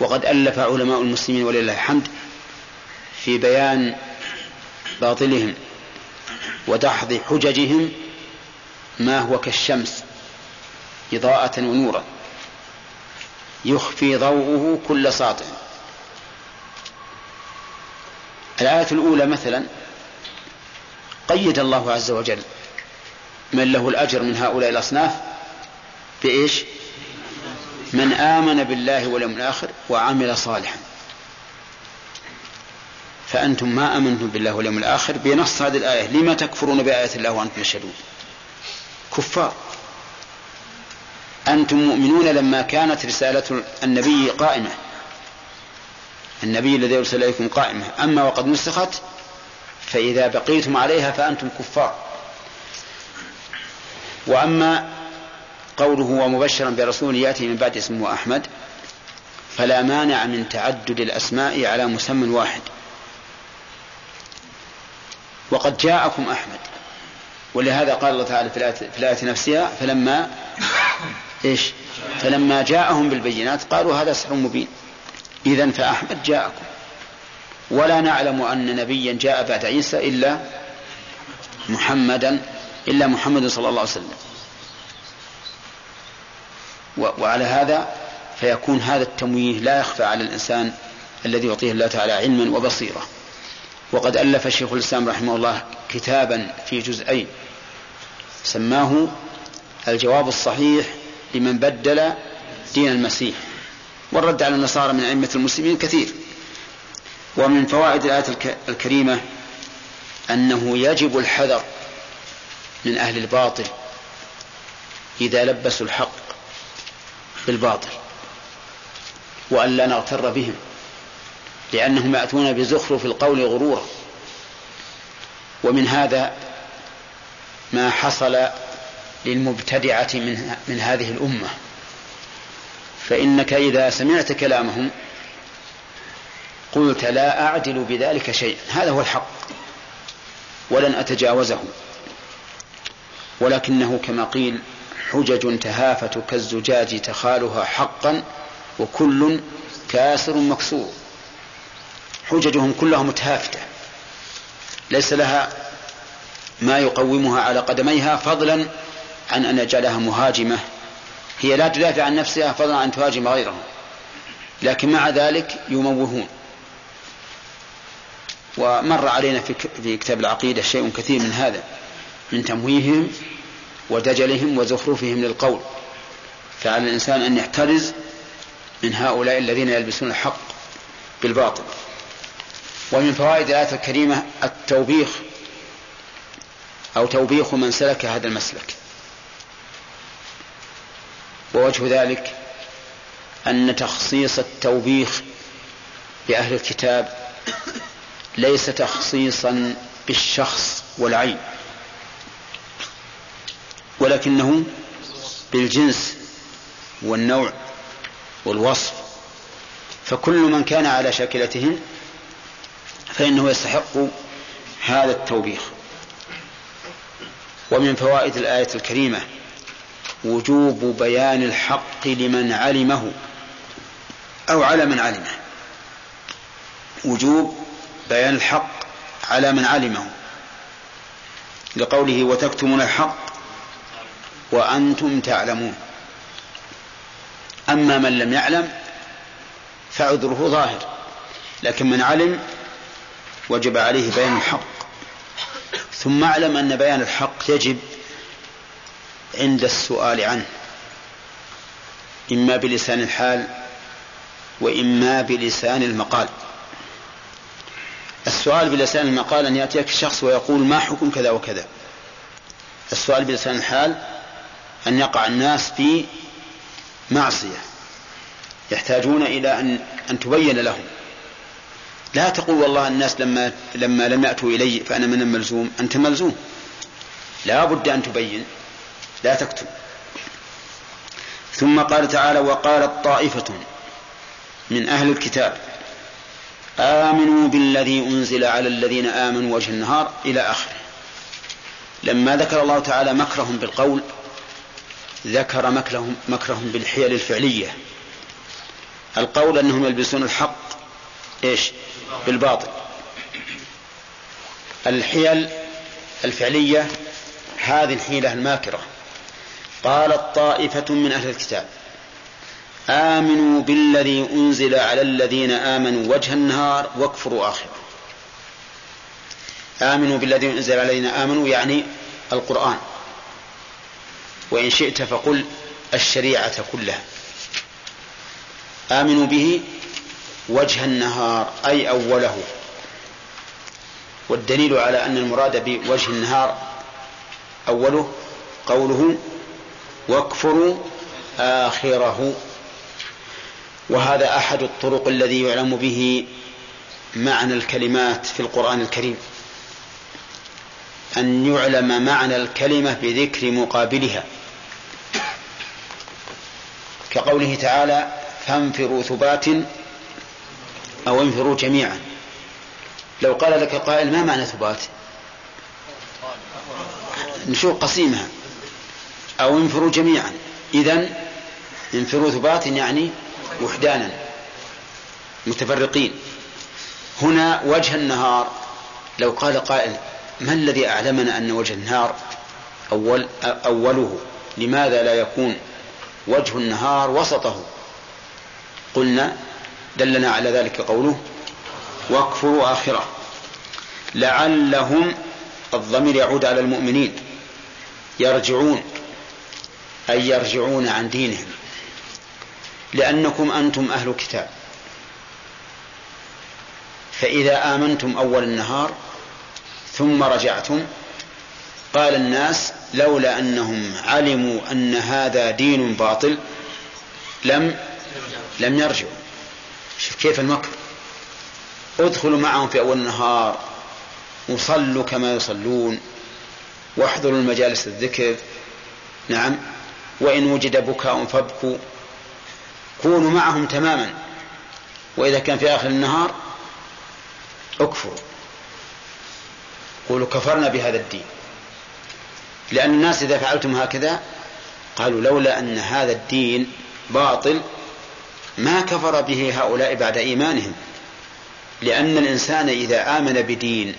Speaker 2: وقد ألف علماء المسلمين ولله الحمد في بيان باطلهم ودحض حججهم ما هو كالشمس إضاءة ونورا يخفي ضوءه كل ساطع الآية الأولى مثلا قيد الله عز وجل من له الأجر من هؤلاء الأصناف بإيش؟ من آمن بالله واليوم الآخر وعمل صالحا. فأنتم ما آمنتم بالله واليوم الآخر بنص هذه الآية لما تكفرون بآية الله وأنتم تشهدون كفار. أنتم مؤمنون لما كانت رسالة النبي قائمة. النبي الذي أرسل إليكم قائمة أما وقد نسخت فإذا بقيتم عليها فأنتم كفار. وأما قوله ومبشرا برسول يأتي من بعد اسمه أحمد فلا مانع من تعدد الأسماء على مسمى واحد. وقد جاءكم أحمد. ولهذا قال الله تعالى في الآية, في الآية نفسها فلما إيش؟ فلما جاءهم بالبينات قالوا هذا سحر مبين. إذا فأحمد جاءكم. ولا نعلم أن نبيا جاء بعد عيسى إلا محمدا إلا محمد صلى الله عليه وسلم. وعلى هذا فيكون هذا التمويه لا يخفى على الإنسان الذي يعطيه الله تعالى علما وبصيرة. وقد ألف شيخ الإسلام رحمه الله كتابا في جزئين سماه الجواب الصحيح لمن بدل دين المسيح. والرد على النصارى من أئمة المسلمين كثير. ومن فوائد الآية الكريمة أنه يجب الحذر من أهل الباطل إذا لبسوا الحق بالباطل وأن لا نغتر بهم لأنهم يأتون بزخرف القول غرورا. ومن هذا ما حصل للمبتدعة من, من هذه الأمة. فإنك إذا سمعت كلامهم قلت لا أعدل بذلك شيء هذا هو الحق. ولن أتجاوزه. ولكنه كما قيل حجج تهافت كالزجاج تخالها حقا وكل كاسر مكسور. حججهم كلها متهافتة. ليس لها ما يقومها على قدميها فضلا عن أن يجعلها مهاجمة هي لا تدافع عن نفسها فضلا عن تهاجم غيرها لكن مع ذلك يموهون. ومر علينا في كتاب العقيدة شيء كثير من هذا من تمويههم ودجلهم وزخرفهم للقول. فعلى الإنسان أن يحترز من هؤلاء الذين يلبسون الحق بالباطل. ومن فوائد الآية الكريمة التوبيخ أو توبيخ من سلك هذا المسلك. ووجه ذلك أن تخصيص التوبيخ بأهل الكتاب ليس تخصيصا بالشخص والعين ولكنه بالجنس والنوع والوصف. فكل من كان على شاكلتهم فإنه يستحق هذا التوبيخ. ومن فوائد الآية الكريمة وجوب بيان الحق لمن علمه أو على من علمه. وجوب بيان الحق على من علمه. لقوله وتكتمون الحق وأنتم تعلمون. أما من لم يعلم فعذره ظاهر. لكن من علم وجب عليه بيان الحق. ثم اعلم أن بيان الحق يجب عند السؤال عنه. إما بلسان الحال وإما بلسان المقال. السؤال بلسان المقال أن يأتيك شخص ويقول ما حكم كذا وكذا. السؤال بلسان الحال أن يقع الناس في معصية. يحتاجون إلى أن أن تبين لهم. لا تقول والله الناس لما لما لم يأتوا إلي فأنا من الملزوم. أنت ملزوم. لا بد أن تبين. لا تكتب. ثم قال تعالى وقالت طائفة من أهل الكتاب آمنوا بالذي أنزل على الذين آمنوا وجه النهار إلى آخره. لما ذكر الله تعالى مكرهم بالقول ذكر مكرهم, مكرهم بالحيل الفعلية. القول أنهم يلبسون الحق إيش؟ بالباطل. الحيل الفعلية هذه الحيلة الماكرة. قالت طائفة من أهل الكتاب آمنوا بالذي أنزل على الذين آمنوا وجه النهار واكفروا آخره. آمنوا بالذي أنزل على الذين آمنوا يعني القرآن. وإن شئت فقل الشريعة كلها. آمنوا به وجه النهار أي أوله. والدليل على أن المراد بوجه النهار أوله قوله واكفروا آخره. وهذا أحد الطرق الذي يعلم به معنى الكلمات في القرآن الكريم. أن يعلم معنى الكلمة بذكر مقابلها. كقوله تعالى فانفروا ثبات أو انفروا جميعا. لو قال لك قائل ما معنى ثبات؟ نشوف قسيمها أو انفروا جميعا. إذا انفروا ثبات يعني وحدانا. متفرقين. هنا وجه النهار. لو قال قائل ما الذي أعلمنا أن وجه النهار أول أوله؟ لماذا لا يكون وجه النهار وسطه؟ قلنا دلنا على ذلك قوله واكفروا آخرة. لعلهم الضمير يعود على المؤمنين. يرجعون. أي يرجعون عن دينهم. لأنكم أنتم أهل كتاب. فإذا آمنتم أول النهار ثم رجعتم قال الناس لولا أنهم علموا أن هذا دين باطل لم لم يرجعوا. شوف كيف المكر. ادخلوا معهم في أول النهار وصلوا كما يصلون واحضروا المجالس الذكر. نعم. وإن وجد بكاء فابكوا. كونوا معهم تماما. وإذا كان في آخر النهار اكفروا. قولوا كفرنا بهذا الدين. لأن الناس إذا فعلتم هكذا قالوا لولا أن هذا الدين باطل ما كفر به هؤلاء بعد إيمانهم. لأن الإنسان إذا آمن بدين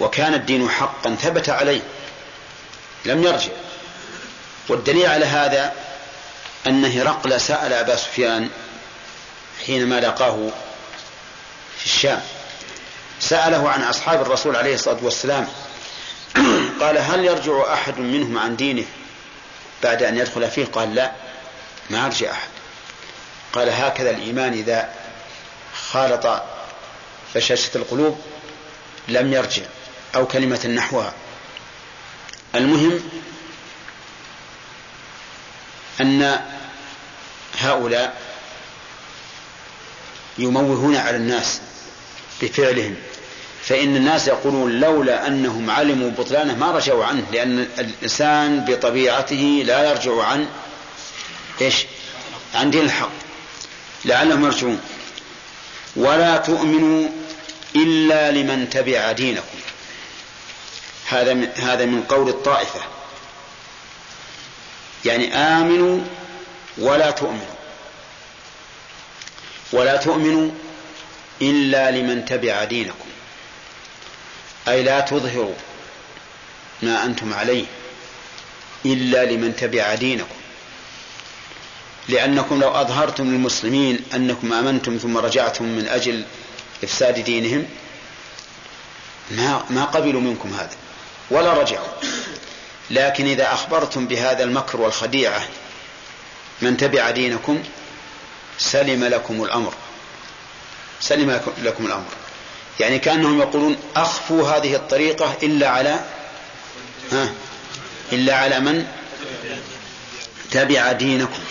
Speaker 2: وكان الدين حقا ثبت عليه. لم يرجع. والدليل على هذا أن هرقل سأل أبا سفيان حينما لقاه في الشام. سأله عن أصحاب الرسول عليه الصلاة والسلام. قال هل يرجع أحد منهم عن دينه بعد أن يدخل فيه؟ قال لا ما يرجع أحد. قال هكذا الإيمان إذا خالط بشاشة القلوب لم يرجع أو كلمة نحوها. المهم أن هؤلاء يموهون على الناس بفعلهم فإن الناس يقولون لولا أنهم علموا بطلانه ما رجعوا عنه لأن الإنسان بطبيعته لا يرجع عن إيش؟ عن دين الحق لعلهم يرجعون. ولا تؤمنوا إلا لمن تبع دينكم. هذا من هذا من قول الطائفة. يعني آمنوا ولا تؤمنوا. ولا تؤمنوا إلا لمن تبع دينكم. أي لا تظهروا ما أنتم عليه إلا لمن تبع دينكم. لأنكم لو أظهرتم للمسلمين أنكم آمنتم ثم رجعتم من أجل إفساد دينهم ما ما قبلوا منكم هذا ولا رجعوا. لكن إذا أخبرتم بهذا المكر والخديعة من تبع دينكم سلم لكم الأمر. سلم لكم الأمر. يعني كأنهم يقولون أخفوا هذه الطريقة إلا على ها؟ إلا على من تبع دينكم.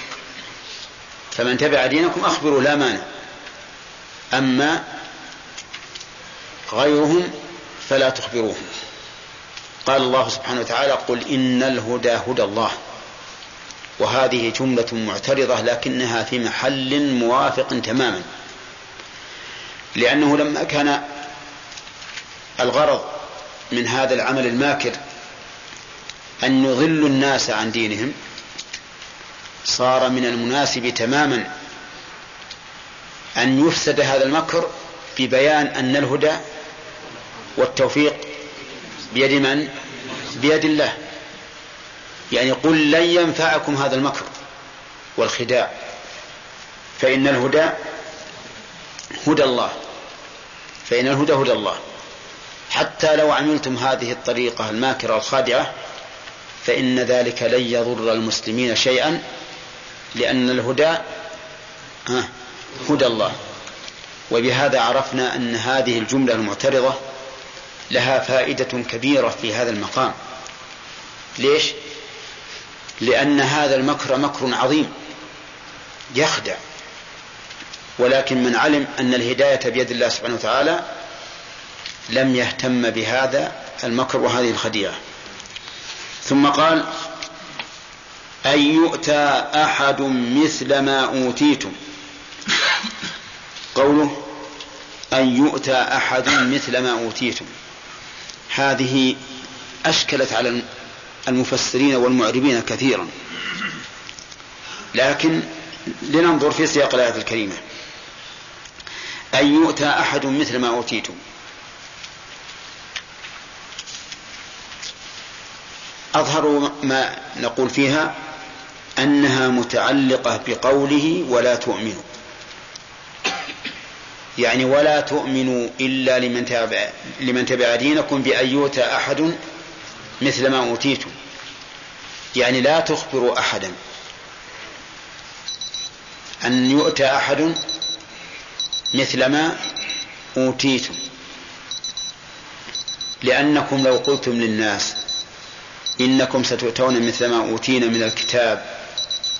Speaker 2: فمن تبع دينكم أخبروا لا مانع. أما غيرهم فلا تخبروهم. قال الله سبحانه وتعالى قل إن الهدى هدى الله وهذه جملة معترضة لكنها في محل موافق تماما لأنه لما كان الغرض من هذا العمل الماكر أن يضلوا الناس عن دينهم صار من المناسب تماما أن يفسد هذا المكر ببيان أن الهدى والتوفيق بيد من؟ بيد الله. يعني قل لن ينفعكم هذا المكر والخداع فإن الهدى هدى الله. فإن الهدى هدى الله. حتى لو عملتم هذه الطريقة الماكرة الخادعة فإن ذلك لن يضر المسلمين شيئا لأن الهدى هدى الله. وبهذا عرفنا أن هذه الجملة المعترضة لها فائدة كبيرة في هذا المقام. ليش؟ لأن هذا المكر مكر عظيم يخدع. ولكن من علم أن الهداية بيد الله سبحانه وتعالى لم يهتم بهذا المكر وهذه الخديعة. ثم قال أن يؤتى أحد مثل ما أوتيتم. قوله أن يؤتى أحد مثل ما أوتيتم. هذه أشكلت على المفسرين والمعربين كثيرا. لكن لننظر في سياق الآية الكريمة. أن يؤتى أحد مثل ما أوتيتم. أظهر ما نقول فيها أنها متعلقة بقوله ولا تؤمنوا. يعني ولا تؤمنوا إلا لمن تبع, لمن تبع دينكم بأن يؤتى أحد مثل ما أوتيتم. يعني لا تخبروا أحدا. أن يؤتى أحد مثل ما أوتيتم. لأنكم لو قلتم للناس إنكم ستؤتون مثل ما أوتينا من الكتاب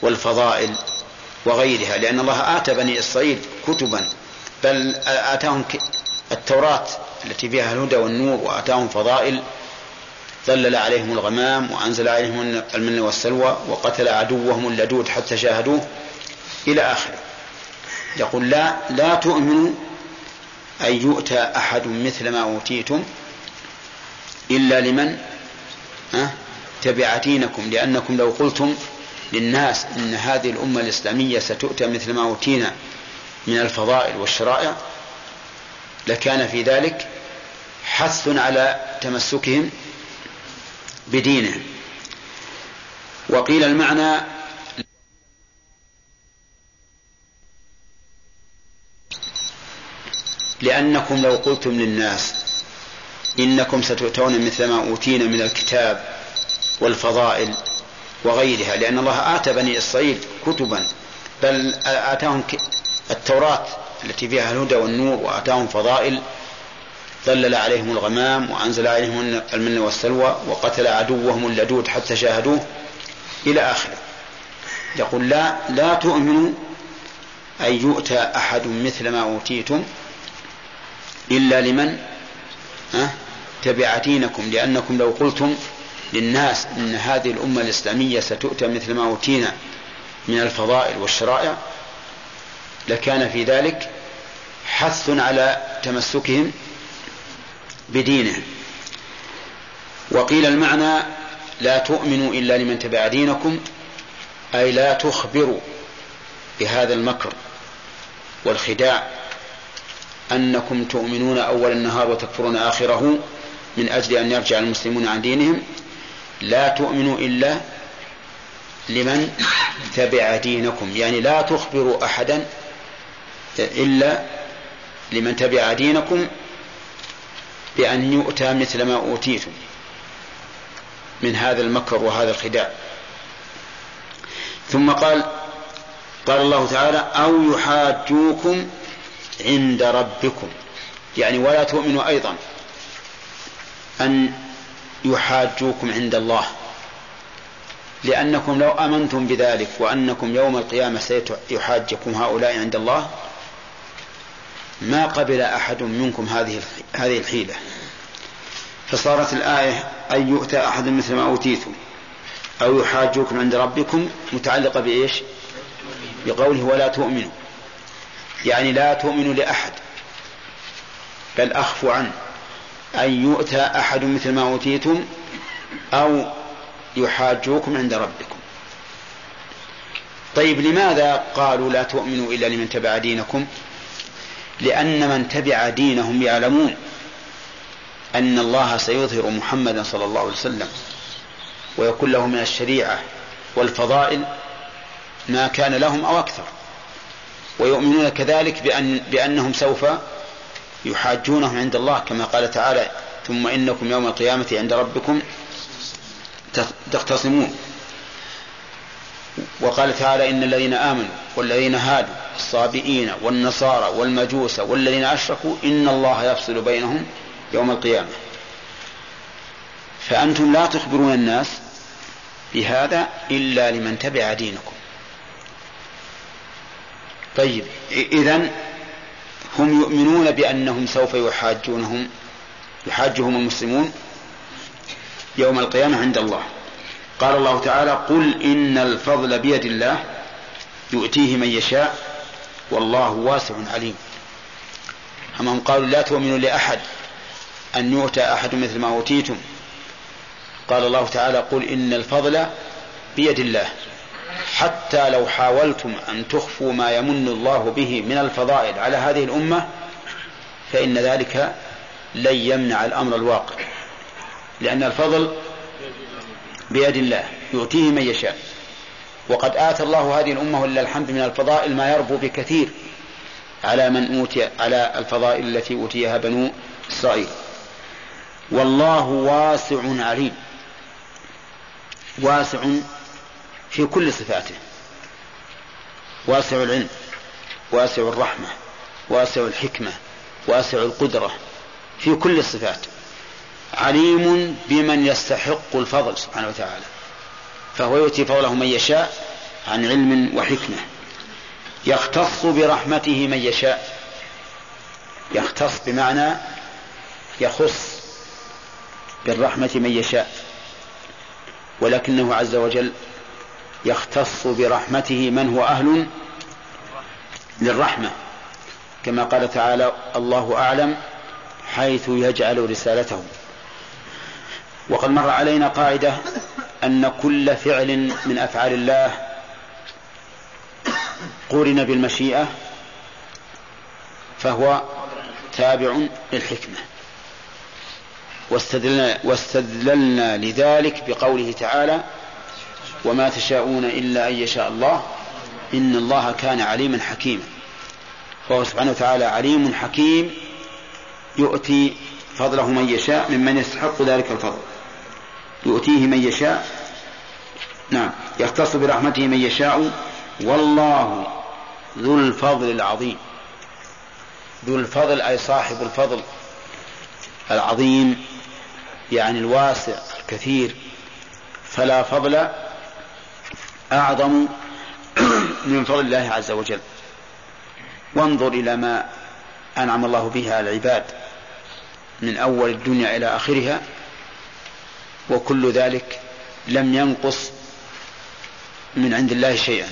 Speaker 2: والفضائل وغيرها لأن الله آتى بني إسرائيل كتبا. بل آتاهم التوراة التي فيها الهدى والنور وآتاهم فضائل. ظلل عليهم الغمام وأنزل عليهم المن والسلوى وقتل عدوهم اللدود حتى شاهدوه إلى آخره. يقول لا لا تؤمنوا أن يؤتى أحد مثل ما أوتيتم إلا لمن؟ تبع دينكم لأنكم لو قلتم للناس إن هذه الأمة الإسلامية ستؤتى مثل ما أوتينا من الفضائل والشرائع لكان في ذلك حث على تمسكهم بدينه. وقيل المعنى لأنكم لو قلتم للناس إنكم ستؤتون مثل ما أوتينا من الكتاب والفضائل وغيرها لأن الله آتى بني إسرائيل كتبا بل آتاهم التوراة التي فيها الهدى والنور وآتاهم فضائل ظلل عليهم الغمام وأنزل عليهم المن والسلوى وقتل عدوهم اللدود حتى شاهدوه إلى آخره. يقول لا لا تؤمنوا أن يؤتى أحد مثل ما أوتيتم إلا لمن؟ تبع دينكم لأنكم لو قلتم للناس إن هذه الأمة الإسلامية ستؤتى مثل ما أوتينا من الفضائل والشرائع لكان في ذلك حث على تمسكهم بدينه. وقيل المعنى لا تؤمنوا إلا لمن تبع دينكم أي لا تخبروا بهذا المكر والخداع أنكم تؤمنون أول النهار وتكفرون آخره من أجل أن يرجع المسلمون عن دينهم. لا تؤمنوا إلا لمن تبع دينكم يعني لا تخبروا أحدا إلا لمن تبع دينكم بأن يؤتى مثل ما أوتيتم من هذا المكر وهذا الخداع. ثم قال قال الله تعالى أو يحاجوكم عند ربكم. يعني ولا تؤمنوا أيضا أن يحاجوكم عند الله لأنكم لو آمنتم بذلك وأنكم يوم القيامة سيحاجكم هؤلاء عند الله ما قبل أحد منكم هذه هذه الحيلة. فصارت الآية أن يؤتى أحد مثل ما أوتيتم أو يحاجوكم عند ربكم متعلقة بإيش؟ بقوله ولا تؤمنوا. يعني لا تؤمنوا لأحد بل أخفوا عنه أن يؤتى أحد مثل ما أوتيتم أو يحاجوكم عند ربكم. طيب لماذا قالوا لا تؤمنوا إلا لمن تبع دينكم؟ لأن من تبع دينهم يعلمون أن الله سيظهر محمدا صلى الله عليه وسلم ويكون له من الشريعة والفضائل ما كان لهم أو أكثر. ويؤمنون كذلك بأن بأنهم سوف يحاجونهم عند الله كما قال تعالى ثم إنكم يوم القيامة عند ربكم تختصمون. وقال تعالى إن الذين آمنوا والذين هادوا الصابئين والنصارى والمجوس والذين أشركوا إن الله يفصل بينهم يوم القيامة. فأنتم لا تخبرون الناس بهذا إلا لمن تبع دينكم. طيب إذن هم يؤمنون بأنهم سوف يحاجونهم يحاجهم المسلمون يوم القيامة عند الله. قال الله تعالى قل إن الفضل بيد الله يؤتيه من يشاء والله واسع عليم. هم قالوا لا تؤمنوا لأحد أن يؤتى أحد مثل ما أوتيتم. قال الله تعالى قل إن الفضل بيد الله حتى لو حاولتم أن تخفوا ما يمن الله به من الفضائل على هذه الأمة فإن ذلك لن يمنع الأمر الواقع. لأن الفضل بيد الله يؤتيه من يشاء. وقد آتى الله هذه الأمة ولله الحمد من الفضائل ما يربو بكثير على من أوتي على الفضائل التي أوتيها بنو إسرائيل. والله واسع عليم. واسع في كل صفاته. واسع العلم واسع الرحمة واسع الحكمة واسع القدرة في كل الصفات. عليم بمن يستحق الفضل سبحانه وتعالى. فهو يؤتي فضله من يشاء عن علم وحكمة. يختص برحمته من يشاء. يختص بمعنى يخص بالرحمة من يشاء. ولكنه عز وجل يختص برحمته من هو أهل للرحمة. كما قال تعالى الله أعلم حيث يجعل رسالته. وقد مر علينا قاعدة أن كل فعل من أفعال الله قورن بالمشيئة فهو تابع للحكمة. واستدلنا, واستدللنا لذلك بقوله تعالى وما تشاءون إلا أن يشاء الله إن الله كان عليما حكيما. فهو سبحانه وتعالى عليم حكيم يؤتي فضله من يشاء ممن يستحق ذلك الفضل. يؤتيه من يشاء. نعم. يختص برحمته من يشاء. والله ذو الفضل العظيم. ذو الفضل أي صاحب الفضل العظيم يعني الواسع الكثير. فلا فضل أعظم من فضل الله عز وجل. وانظر إلى ما أنعم الله به على العباد من أول الدنيا إلى آخرها. وكل ذلك لم ينقص من عند الله شيئا.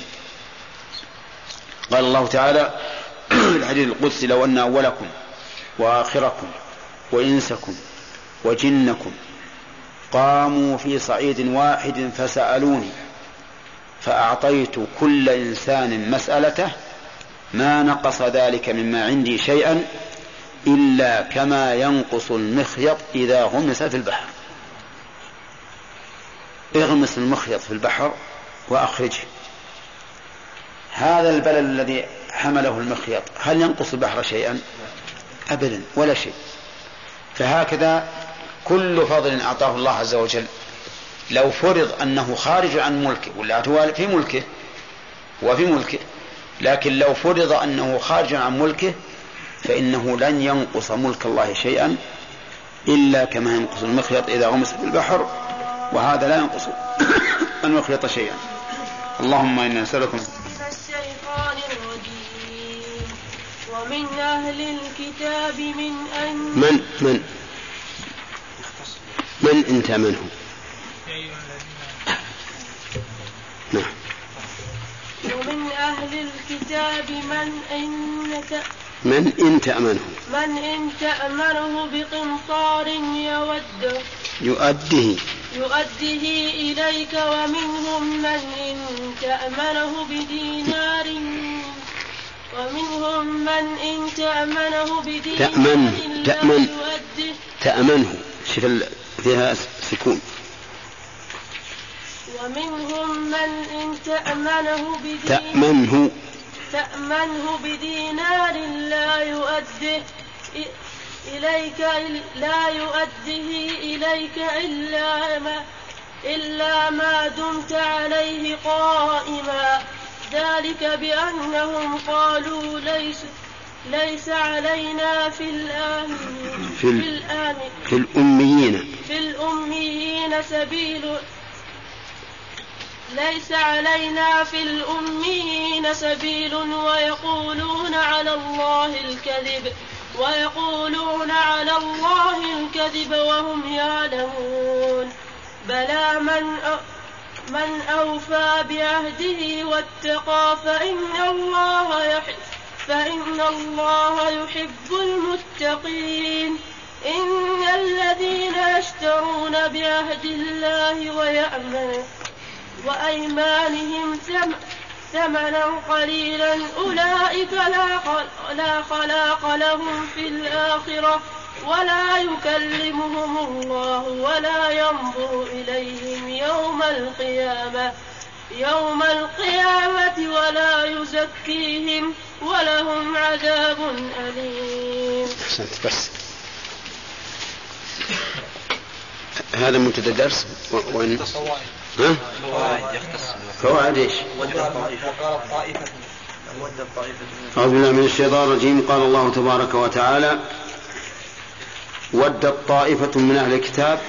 Speaker 2: قال الله تعالى الحديث القدسي لو أن أولكم وآخركم وإنسكم وجنكم قاموا في صعيد واحد فسألوني فأعطيت كل إنسان مسألته ما نقص ذلك مما عندي شيئا إلا كما ينقص المخيط إذا غمس في البحر. اغمس المخيط في البحر وأخرجه. هذا البلل الذي حمله المخيط هل ينقص البحر شيئا؟ أبدا ولا شيء. فهكذا كل فضل أعطاه الله عز وجل. لو فرض أنه خارج عن ملكه ولا في ملكه هو في ملكه لكن لو فرض أنه خارج عن ملكه فإنه لن ينقص ملك الله شيئا إلا كما ينقص المخيط إذا غمس في البحر وهذا لا ينقص
Speaker 8: أن يخلط شيئا. اللهم إنا نسألك
Speaker 9: من الشيطان الرجيم. ومن أهل الكتاب من أن
Speaker 2: من؟ من؟ من إن تأمنه نعم.
Speaker 9: ومن أهل الكتاب من إن
Speaker 2: من إن تأمنه؟
Speaker 9: من إن تأمنه بقنطار يوده
Speaker 2: يؤده.
Speaker 9: يؤده إليك ومنهم من إن تأمنه بدينار. ومنهم من إن تأمنه بدينار
Speaker 2: تأمن- تأمن. تأمنه. شوف فيها سكون.
Speaker 9: ومنهم من إن تأمنه بدينار.
Speaker 2: تأمنه.
Speaker 9: تأمنه بدينار لا يؤده إليك إل- لا يؤده إليك إلا ما إلا ما دمت عليه قائما. ذلك بأنهم قالوا ليس ليس علينا في الآمن
Speaker 2: في
Speaker 9: في الآمن.
Speaker 2: في الأميين.
Speaker 9: في الأميين سبيل ليس علينا في الأميين سبيل ويقولون على الله الكذب ويقولون على الله الكذب وهم يعلمون. بلى من من أوفى بعهده واتقى فإن الله يحب فإن الله يحب المتقين. إن الذين يشترون بعهد الله ويأمنون وأيمانهم ثم- ثمنا قليلا أولئك لا, خل- لا خلاق لهم في الآخرة ولا يكلمهم الله ولا ينظر إليهم يوم القيامة. يوم القيامة ولا يزكيهم ولهم عذاب أليم.
Speaker 2: أحسنت بس. هذا منتدى الدرس و- وإن ها؟ فوائد إيش؟ أعوذ بالله من الشيطان الرجيم قال الله تبارك وتعالى ودت طائفة من أهل الكتاب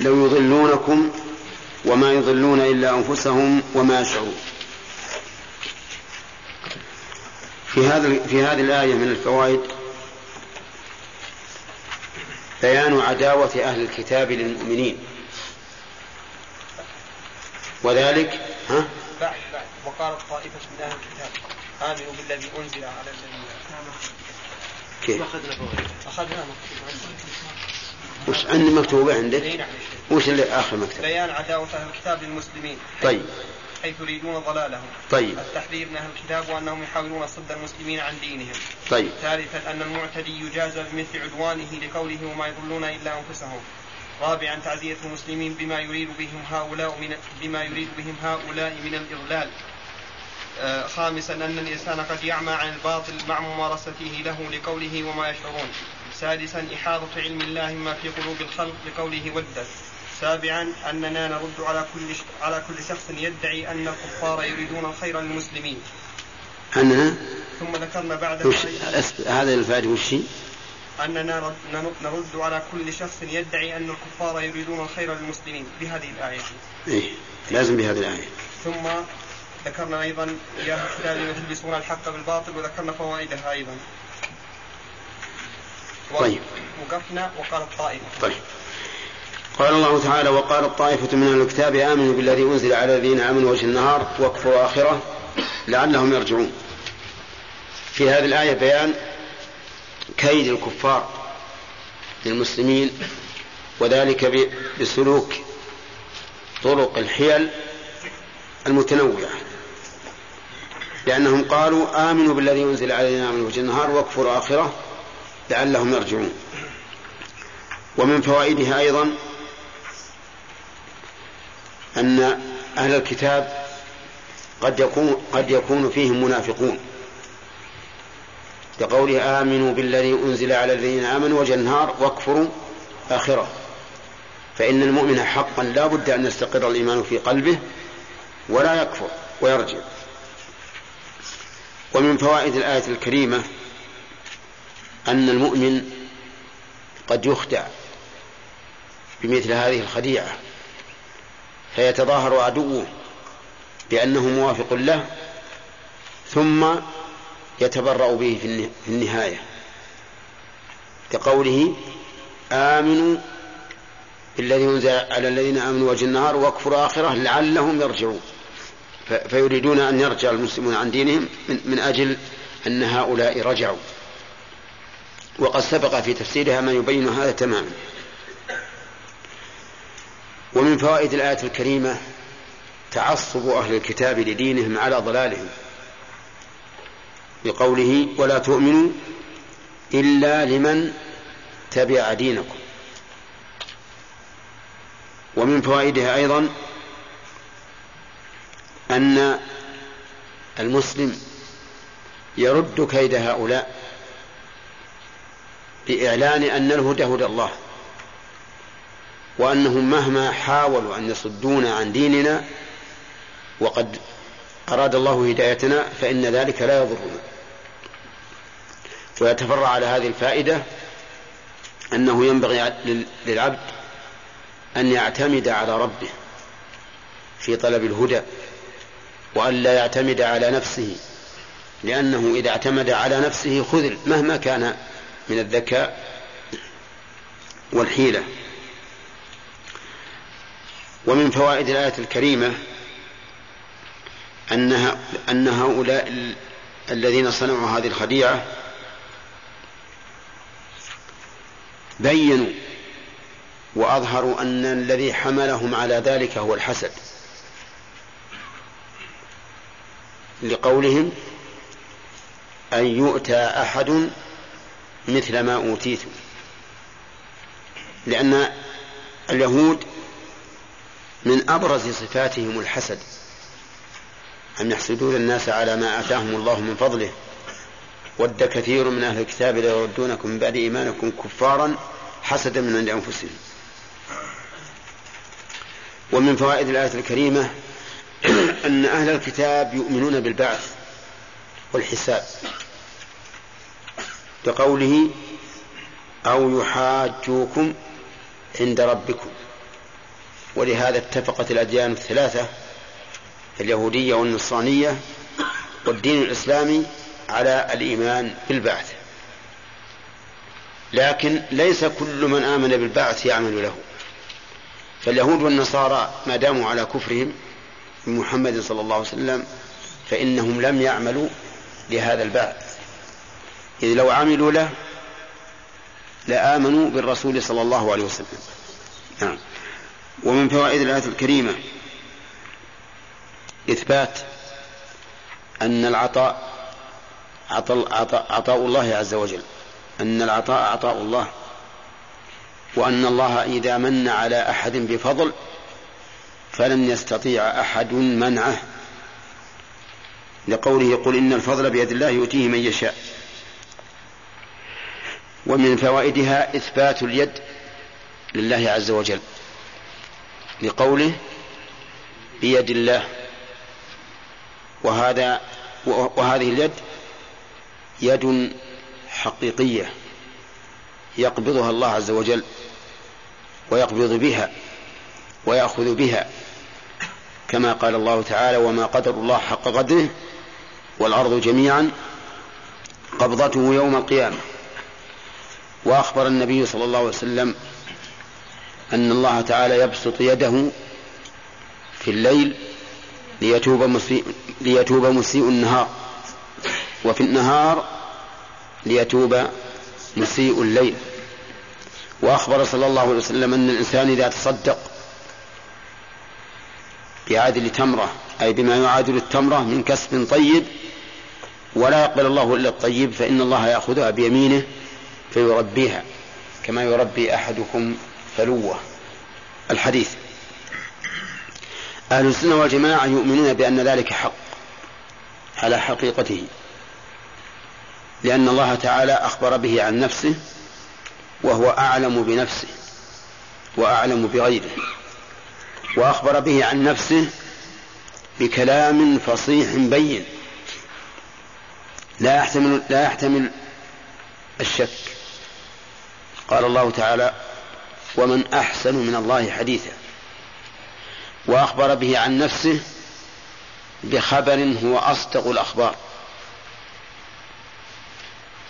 Speaker 2: لو يضلونكم وما يضلون إلا أنفسهم وما يشعرون في هذا في هذه الآية من الفوائد بيان عداوة أهل الكتاب للمؤمنين وذلك ها؟
Speaker 10: بعد بعد. وقالت طائفة من أهل الكتاب آمنوا بالذي أنزل على الذين
Speaker 2: كيف؟
Speaker 10: أخذنا
Speaker 2: وش عندي مكتوبة عندك؟
Speaker 10: مكتوب نعم.
Speaker 2: وش اللي آخر مكتوب؟
Speaker 10: بيان عداوة أهل الكتاب للمسلمين
Speaker 2: طيب.
Speaker 10: حيث يريدون ضلالهم.
Speaker 2: طيب.
Speaker 10: التحذير من أهل الكتاب وأنهم يحاولون صد المسلمين عن دينهم.
Speaker 2: طيب.
Speaker 10: ثالثا أن المعتدي يجازى بمثل عدوانه لقوله وما يضلون إلا أنفسهم. رابعا تعزية المسلمين بما يريد بهم هؤلاء من بما يريد بهم هؤلاء من الإضلال. آه، خامسا أن الإنسان قد يعمى عن الباطل مع ممارسته له لقوله وما يشعرون. سادسا إحاطة علم الله ما في قلوب الخلق لقوله ودت سابعا أننا نرد على كل. على كل شخص يدعي أن الكفار يريدون الخير للمسلمين.
Speaker 2: أننا
Speaker 10: ثم ذكرنا بعد
Speaker 2: هذا الفائدة وش؟
Speaker 10: أننا رد- نن- نرد على كل شخص يدعي أن الكفار يريدون الخير للمسلمين بهذه الآية.
Speaker 2: إيه لازم بهذه الآية.
Speaker 10: ثم ذكرنا أيضا يا لم تلبسون الحق بالباطل وذكرنا فوائدها أيضا.
Speaker 2: طيب.
Speaker 10: وقفنا وقال الطائفة.
Speaker 2: طيب. قال الله تعالى وقالت طائفة من الكتاب آمنوا بالذي أنزل على الذين آمنوا وجه النهار واكفروا آخره لعلهم يرجعون. في هذه الآية بيان كيد الكفار للمسلمين وذلك بسلوك طرق الحيل المتنوعة. لأنهم قالوا آمنوا بالذي أنزل علينا من وجه النهار واكفروا آخرة لعلهم يرجعون. ومن فوائدها أيضا أن أهل الكتاب قد يكون قد يكون فيهم منافقون. لقوله آمنوا بالذي أنزل على الذين آمنوا وجه النهار واكفروا آخرة. فإن المؤمن حقا لا بد أن يستقر الإيمان في قلبه ولا يكفر ويرجع. ومن فوائد الآية الكريمة أن المؤمن قد يخدع بمثل هذه الخديعة فيتظاهر عدوه بأنه موافق له ثم يتبرأ به في النهاية. كقوله آمنوا بالذي أنزل على الذين آمنوا وجه النهار واكفروا آخرة لعلهم يرجعون. فيريدون أن يرجع المسلمون عن دينهم من أجل أن هؤلاء رجعوا. وقد سبق في تفسيرها ما يبين هذا تماما. ومن فوائد الآية الكريمة تعصب أهل الكتاب لدينهم على ضلالهم. بقوله ولا تؤمنوا إلا لمن تبع دينكم. ومن فوائدها أيضا أن المسلم يرد كيد هؤلاء بإعلان أن الهدى هدى الله وأنهم مهما حاولوا أن يصدونا عن ديننا وقد أراد الله هدايتنا فإن ذلك لا يضرنا. ويتفرع على هذه الفائدة أنه ينبغي للعبد أن يعتمد على ربه في طلب الهدى وأن لا يعتمد على نفسه لأنه إذا اعتمد على نفسه خذل مهما كان من الذكاء والحيلة. ومن فوائد الآية الكريمة أنها أن هؤلاء الذين صنعوا هذه الخديعة بينوا وأظهروا أن الذي حملهم على ذلك هو الحسد. لقولهم أن يؤتى أحد مثل ما أوتيتم. لأن اليهود من أبرز صفاتهم الحسد. أم يحسدون الناس على ما آتاهم الله من فضله؟ ود كثير من أهل الكتاب ليردونكم من بعد إيمانكم كفارا حسدا من عند أنفسهم. ومن فوائد الآية الكريمة أن أهل الكتاب يؤمنون بالبعث والحساب كقوله أو يحاجوكم عند ربكم. ولهذا اتفقت الأديان الثلاثة اليهودية والنصرانية والدين الإسلامي على الإيمان بالبعث. لكن ليس كل من آمن بالبعث يعمل له. فاليهود والنصارى ما داموا على كفرهم بمحمد صلى الله عليه وسلم فإنهم لم يعملوا لهذا البعث. إذ لو عملوا له لآمنوا بالرسول صلى الله عليه وسلم. نعم. ومن فوائد الآية الكريمة إثبات أن العطاء عطاء, الله عز وجل. أن العطاء عطاء الله. وأن الله إذا من على أحد بفضل فلن يستطيع أحد منعه. لقوله قل إن الفضل بيد الله يؤتيه من يشاء. ومن فوائدها إثبات اليد لله عز وجل. لقوله بيد الله. وهذا وهذه اليد يد حقيقية يقبضها الله عز وجل ويقبض بها ويأخذ بها كما قال الله تعالى وما قدر الله حق قدره والأرض جميعا قبضته يوم القيامة. وأخبر النبي صلى الله عليه وسلم أن الله تعالى يبسط يده في الليل ليتوب مسيء, ليتوب مسيء النهار. وفي النهار ليتوب مسيء الليل. وأخبر صلى الله عليه وسلم أن الإنسان إذا تصدق بعادل تمرة أي بما يعادل التمرة من كسب طيب ولا يقبل الله إلا الطيب فإن الله يأخذها بيمينه فيربيها كما يربي أحدكم فلوة. الحديث أهل السنة والجماعة يؤمنون بأن ذلك حق على حقيقته. لأن الله تعالى أخبر به عن نفسه وهو أعلم بنفسه وأعلم بغيره وأخبر به عن نفسه بكلام فصيح بين. لا يحتمل لا يحتمل الشك. قال الله تعالى ومن أحسن من الله حديثا وأخبر به عن نفسه بخبر هو أصدق الأخبار.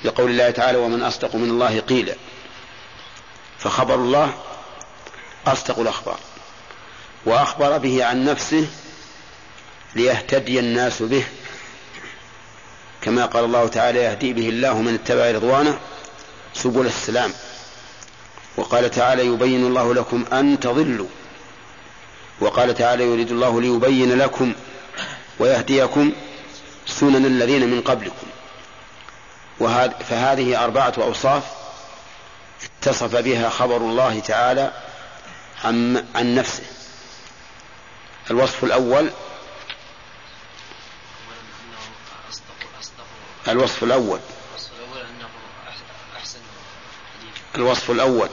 Speaker 2: لقول الله تعالى ومن أصدق من الله قيلا فخبر الله أصدق الأخبار. وأخبر به عن نفسه ليهتدي الناس به. كما قال الله تعالى يهدي به الله من اتبع رضوانه سبل السلام. وقال تعالى يبين الله لكم أن تضلوا. وقال تعالى يريد الله ليبين لكم ويهديكم سنن الذين من قبلكم. فهذه أربعة أوصاف اتصف بها خبر الله تعالى عن, عن نفسه. الوصف الأول الوصف الأول الوصف الأول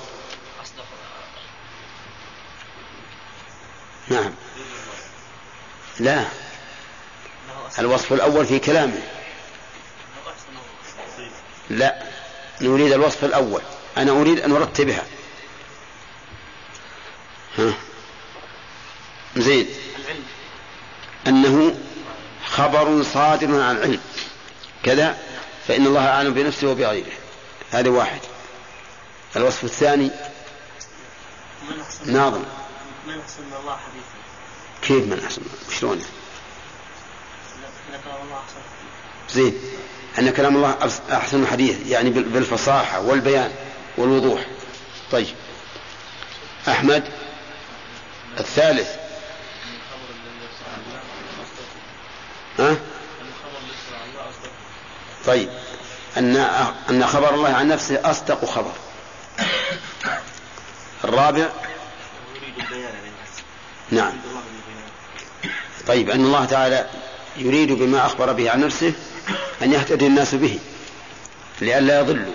Speaker 2: نعم. لا. الوصف الأول في كلامه. لا نريد الوصف الأول. أنا أريد أن أرتبها. ها؟ زين. أنه خبر صادر عن علم كذا فإن الله أعلم بنفسه وبغيره. هذا واحد. الوصف الثاني. ناظم.
Speaker 11: من أحسن الله حديثا
Speaker 2: كيف من أحسن؟ شلون؟
Speaker 11: الله أحسن.
Speaker 2: زين أن كلام الله أحسن حديث يعني بالفصاحة والبيان والوضوح. طيب. أحمد الثالث. ها؟ طيب. أن أن خبر الله عن نفسه أصدق خبر. الرابع. نعم. طيب. أن الله تعالى يريد بما أخبر به عن نفسه أن يهتدي الناس به. لئلا يضلوا.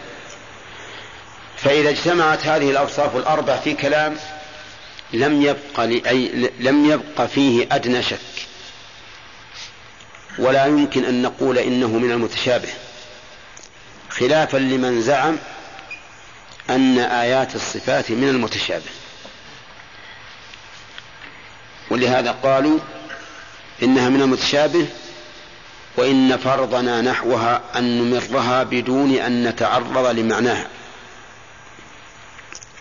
Speaker 2: فإذا اجتمعت هذه الأوصاف الأربع في كلام لم يبق لأي لم يبق فيه أدنى شك. ولا يمكن أن نقول إنه من المتشابه. خلافا لمن زعم أن آيات الصفات من المتشابه. ولهذا قالوا إنها من المتشابه وإن فرضنا نحوها أن نمرها بدون أن نتعرض لمعناها.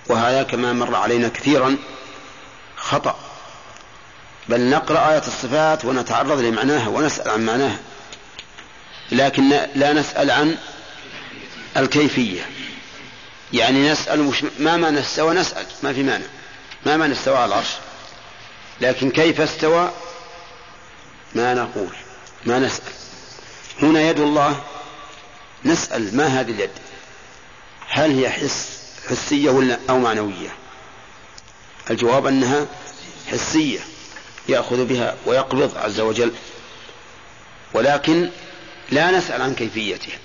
Speaker 2: وهذا كما مر علينا كثيرا خطأ. بل نقرأ آية الصفات ونتعرض لمعناها ونسأل عن معناها. لكن لا نسأل عن الكيفية. يعني نسأل مش ما معنى استوى نسأل ما في مانع ما معنى استوى على العرش. لكن كيف استوى؟ ما نقول ما نسأل. هنا يد الله. نسأل ما هذه اليد؟ هل هي حس حسية ولا أو معنوية؟ الجواب أنها حسية يأخذ بها ويقبض عز وجل. ولكن لا نسأل عن كيفيتها.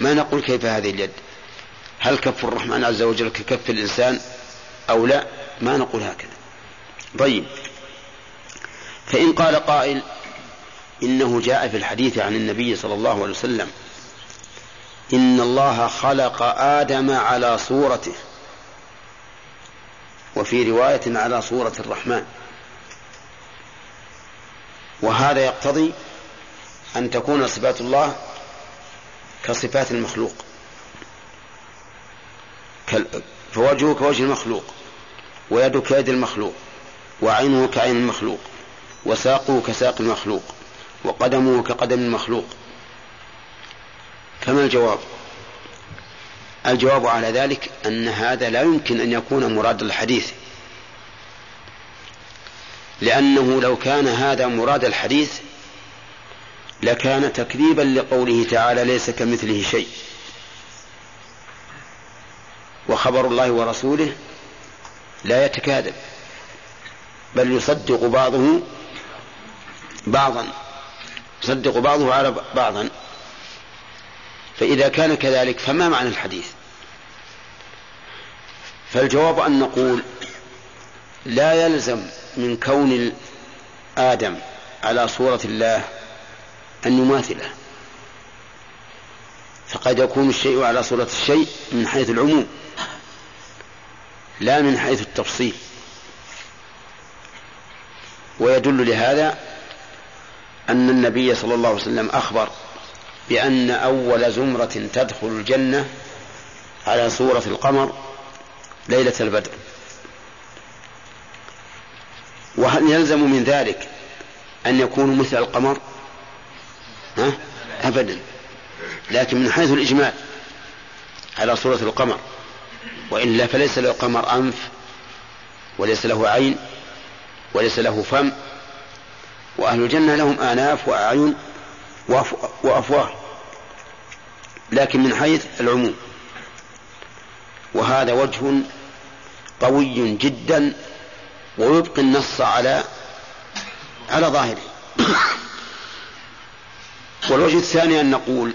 Speaker 2: ما نقول كيف هذه اليد؟ هل كف الرحمن عز وجل ككف الإنسان أو لا؟ ما نقول هكذا. طيب. فإن قال قائل إنه جاء في الحديث عن النبي صلى الله عليه وسلم. إن الله خلق آدم على صورته. وفي رواية على صورة الرحمن. وهذا يقتضي أن تكون صفات الله كصفات المخلوق. فوجهه كوجه المخلوق ويده كيد المخلوق وعينه كعين المخلوق وساقه كساق المخلوق. وقدمه كقدم المخلوق. فما الجواب؟ الجواب على ذلك أن هذا لا يمكن أن يكون مراد الحديث. لأنه لو كان هذا مراد الحديث لكان تكذيبا لقوله تعالى ليس كمثله شيء وخبر الله ورسوله لا يتكاذب بل يصدق بعضه بعضا. يصدق بعضه على بعضا. فإذا كان كذلك فما معنى الحديث؟ فالجواب أن نقول لا يلزم من كون آدم على صورة الله أن يماثله. فقد يكون الشيء على صورة الشيء من حيث العموم لا من حيث التفصيل. ويدل لهذا أن النبي صلى الله عليه وسلم أخبر بأن أول زمرة تدخل الجنة على صورة القمر ليلة البدر. وهل يلزم من ذلك أن يكونوا مثل القمر؟ ها؟ أبدا. لكن من حيث الإجمال على صورة القمر وإلا فليس له قمر أنف وليس له عين وليس له فم وأهل الجنة لهم آناف وأعين وأفواه لكن من حيث العموم. وهذا وجه قوي جدا ويبقي النص على على ظاهره. والوجه الثاني أن نقول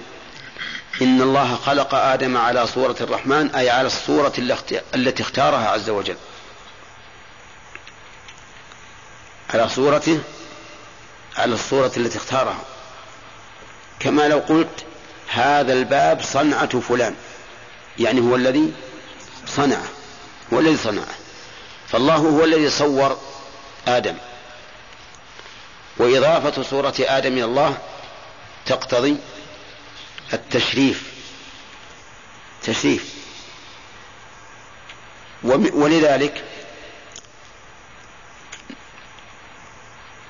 Speaker 2: إن الله خلق آدم على صورة الرحمن أي على الصورة التي اختارها عز وجل. على صورته على الصورة التي اختارها. كما لو قلت هذا الباب صنعة فلان. يعني هو الذي صنعه هو الذي صنعه فالله هو الذي صور آدم. وإضافة صورة آدم إلى الله تقتضي التشريف. تشريف. ولذلك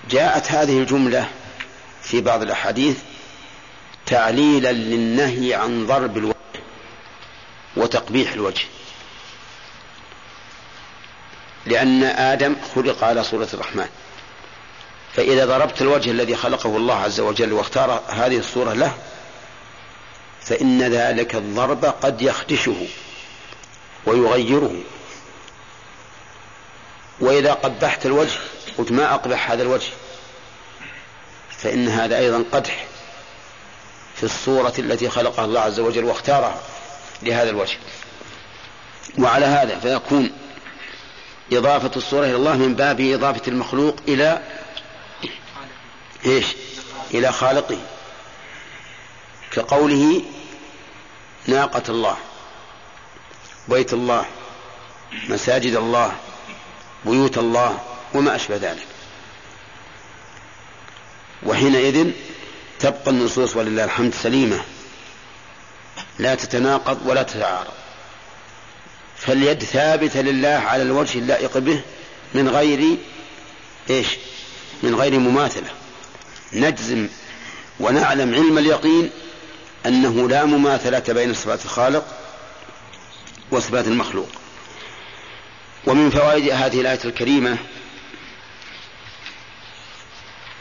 Speaker 2: جاءت هذه الجملة في بعض الأحاديث تعليلا للنهي عن ضرب الوجه وتقبيح الوجه. لأن آدم خلق على صورة الرحمن. فإذا ضربت الوجه الذي خلقه الله عز وجل واختار هذه الصورة له فإن ذلك الضرب قد يخدشه ويغيره. وإذا قبحت الوجه قلت ما أقبح هذا الوجه. فإن هذا أيضا قدح في الصورة التي خلقها الله عز وجل واختارها لهذا الوجه. وعلى هذا فيكون إضافة الصورة إلى الله من باب إضافة المخلوق إلى إيش؟ إلى خالقه. كقوله ناقة الله بيت الله مساجد الله بيوت الله وما أشبه ذلك. وحينئذ تبقى النصوص ولله الحمد سليمة. لا تتناقض ولا تتعارض. فاليد ثابتة لله على الوجه اللائق به من غير إيش؟ من غير مماثلة. نجزم ونعلم علم اليقين أنه لا مماثلة بين صفات الخالق وصفات المخلوق. ومن فوائد هذه الآية الكريمة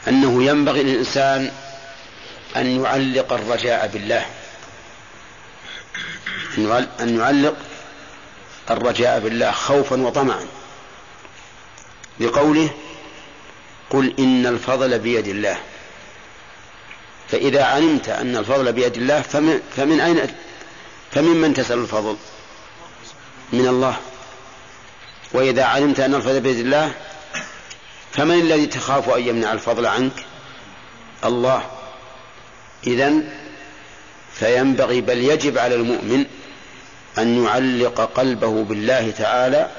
Speaker 2: أنه ينبغي للإنسان أن يعلق الرجاء بالله. أن يعلق الرجاء بالله خوفا وطمعا. لقوله قل إن الفضل بيد الله. فإذا علمت أن الفضل بيد الله فمن, فمن أين فممن تسأل الفضل؟ من الله. وإذا علمت أن الفضل بيد الله فمن الذي تخاف أن يمنع الفضل عنك؟ الله. إذا فينبغي بل يجب على المؤمن أن يعلق قلبه بالله تعالى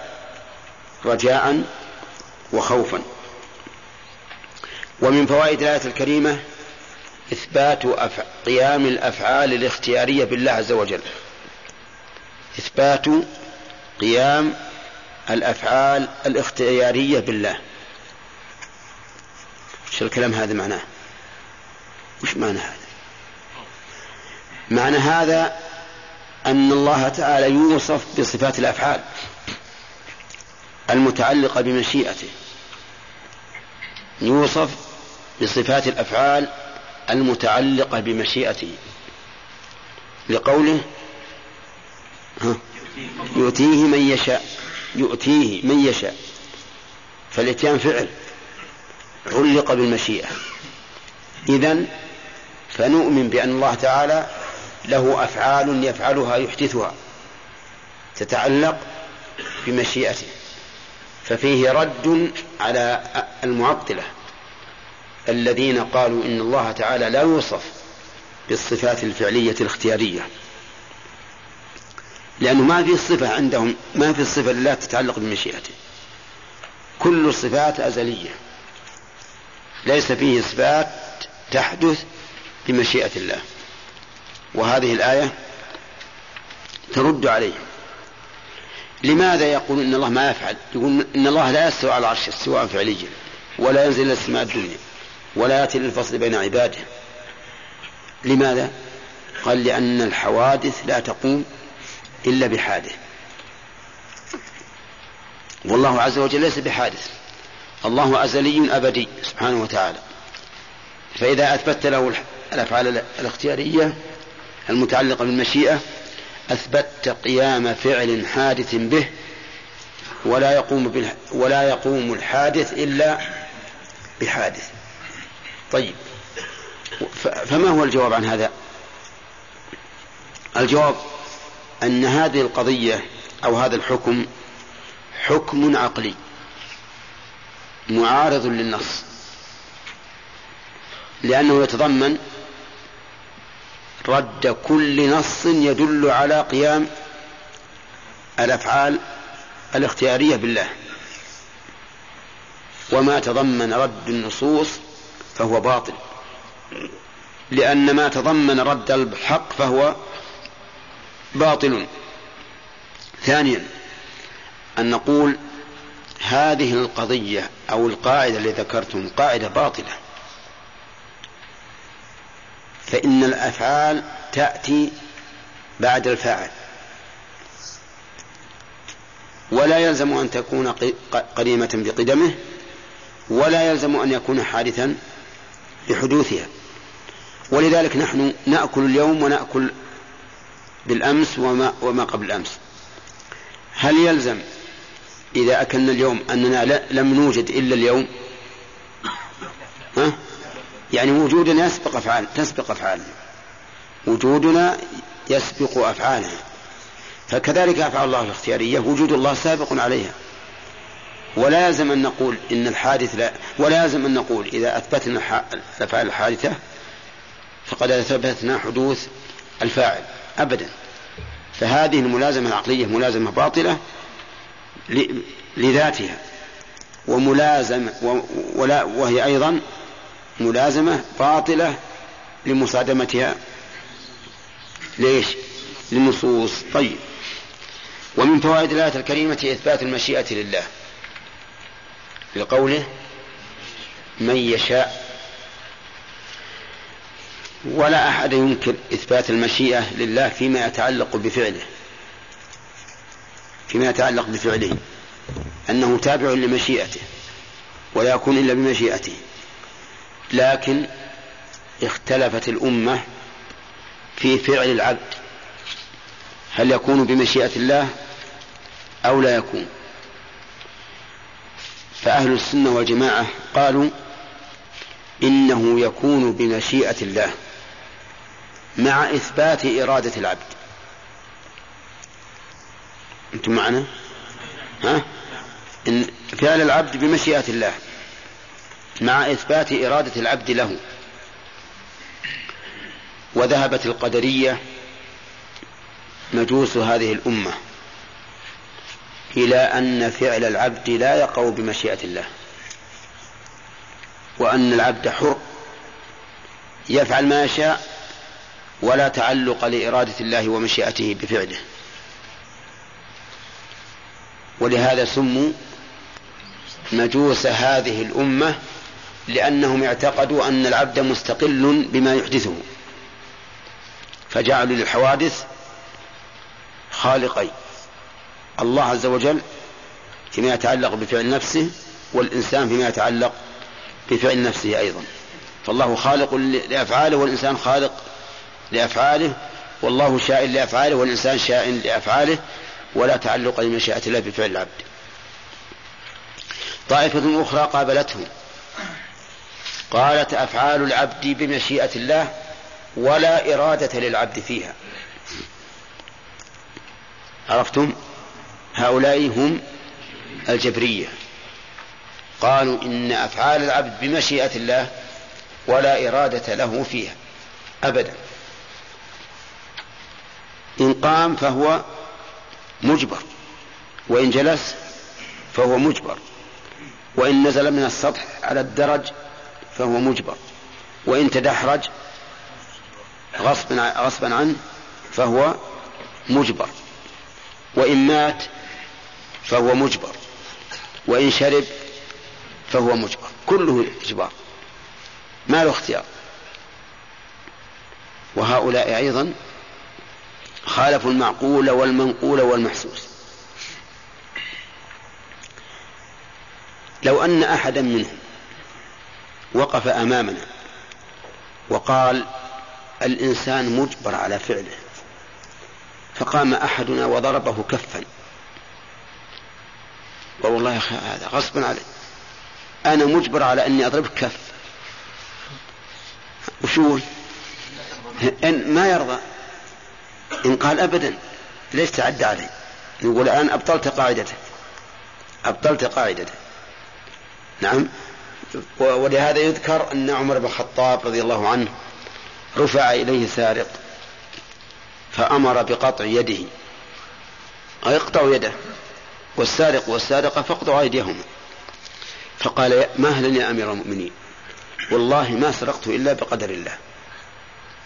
Speaker 2: رجاء وخوفا. ومن فوائد الآية الكريمة إثبات. قيام الأفعال الاختيارية بالله عز وجل. إثبات قيام الأفعال الاختيارية بالله. شو الكلام هذا معناه؟ وش معنى هذا؟ معنى هذا أن الله تعالى يوصف بصفات الأفعال المتعلقة بمشيئته. يوصف بصفات الأفعال المتعلقة بمشيئته. لقوله يؤتيه من يشاء يؤتيه من يشاء. فالإتيان فعل. علق بالمشيئة. إذا فنؤمن بأن الله تعالى له أفعال يفعلها يحدثها تتعلق بمشيئته. ففيه رد على المعطلة الذين قالوا إن الله تعالى لا يوصف بالصفات الفعلية الاختيارية. لأنه ما في صفة عندهم ما في صفة لا تتعلق بمشيئته. كل الصفات أزلية. ليس فيه إثبات تحدث بمشيئة الله. وهذه الآية ترد عليه. لماذا يقول إن الله ما يفعل؟ يقول إن الله لا يستوى على العرش استواء فعليا ولا ينزل إلى السماء الدنيا. ولا يأتي للفصل بين عباده. لماذا؟ قال لأن الحوادث لا تقوم إلا بحادث. والله عز وجل ليس بحادث. الله أزلي أبدي سبحانه وتعالى. فإذا أثبت له الأفعال الاختيارية المتعلقة بالمشيئة أثبت قيام فعل حادث به ولا يقوم ولا يقوم الحادث إلا بحادث. طيب. فما هو الجواب عن هذا؟ الجواب أن هذه القضية أو هذا الحكم حكم عقلي. معارض للنص. لأنه يتضمن رد كل نص يدل على قيام الأفعال الاختيارية بالله. وما تضمن رد النصوص فهو باطل. لأن ما تضمن رد الحق فهو باطل. ثانيا أن نقول هذه القضية أو القاعدة اللي ذكرتم قاعدة باطلة. فإن الأفعال تأتي بعد الفاعل. ولا يلزم أن تكون قديمة بقدمه ولا يلزم أن يكون حادثا بحدوثها. ولذلك نحن نأكل اليوم ونأكل بالأمس وما, وما قبل الأمس. هل يلزم إذا أكلنا اليوم أننا لم نوجد إلا اليوم. ها؟ يعني وجودنا يسبق أفعال تسبق أفعالنا وجودنا يسبق أفعالنا فكذلك أفعال الله الاختيارية وجود الله سابق عليها. ولا يلزم أن نقول إن الحادث لا ولا يلزم أن نقول إذا أثبتنا الأفعال الحادثة فقد أثبتنا حدوث الفاعل أبدا. فهذه الملازمة العقلية ملازمة باطلة لذاتها. وملازمة ولا وهي أيضا ملازمة باطلة لمصادمتها. ليش؟ للنصوص. طيب. ومن فوائد الآية الكريمة إثبات المشيئة لله. في قوله من يشاء ولا أحد ينكر إثبات المشيئة لله فيما يتعلق بفعله. فيما يتعلق بفعله أنه تابع لمشيئته ولا يكون إلا بمشيئته. لكن اختلفت الأمة في فعل العبد هل يكون بمشيئة الله أو لا يكون. فأهل السنة والجماعة قالوا إنه يكون بمشيئة الله مع إثبات إرادة العبد. أنتم معنا؟ ها؟ إن فعل العبد بمشيئة الله مع إثبات إرادة العبد له. وذهبت القدرية مجوس هذه الأمة إلى أن فعل العبد لا يقع بمشيئة الله وأن العبد حر يفعل ما يشاء ولا تعلق لإرادة الله ومشيئته بفعله. ولهذا سموا مجوس هذه الأمة لأنهم اعتقدوا أن العبد مستقل بما يحدثه فجعلوا للحوادث خالقين. الله عز وجل فيما يتعلق بفعل نفسه والإنسان فيما يتعلق بفعل نفسه أيضا. فالله خالق لأفعاله والإنسان خالق لأفعاله والله شاء لأفعاله والإنسان شاء لأفعاله ولا تعلق لمشيئة الله بفعل العبد. طائفة أخرى قابلته. قالت أفعال العبد بمشيئة الله ولا إرادة للعبد فيها. عرفتم؟ هؤلاء هم الجبرية. قالوا إن أفعال العبد بمشيئة الله ولا إرادة له فيها. أبدا. إن قام فهو مجبر. وإن جلس فهو مجبر. وإن نزل من السطح على الدرج فهو مجبر. وإن تدحرج غصبا غصبا عنه فهو مجبر. وإن مات فهو مجبر. وإن شرب فهو مجبر. كله إجبار. ما له اختيار. وهؤلاء أيضا خالفوا المعقول والمنقول والمحسوس. لو أن أحدا منهم وقف أمامنا وقال الإنسان مجبر على فعله فقام أحدنا وضربه كفا. والله يا أخي هذا غصبا علي أنا مجبر على أني أضربك كف. وشو؟ إن ما يرضى. إن قال أبدا ليش تعدى علي؟ يقول الآن أبطلت قاعدته. أبطلت قاعدته. نعم. ولهذا يذكر أن عمر بن الخطاب رضي الله عنه رفع إليه سارق فأمر بقطع يده. أو يقطع يده. والسارق والسارقة فاقطعوا أيديهما. فقال مهلا يا أمير المؤمنين؟ والله ما سرقت إلا بقدر الله.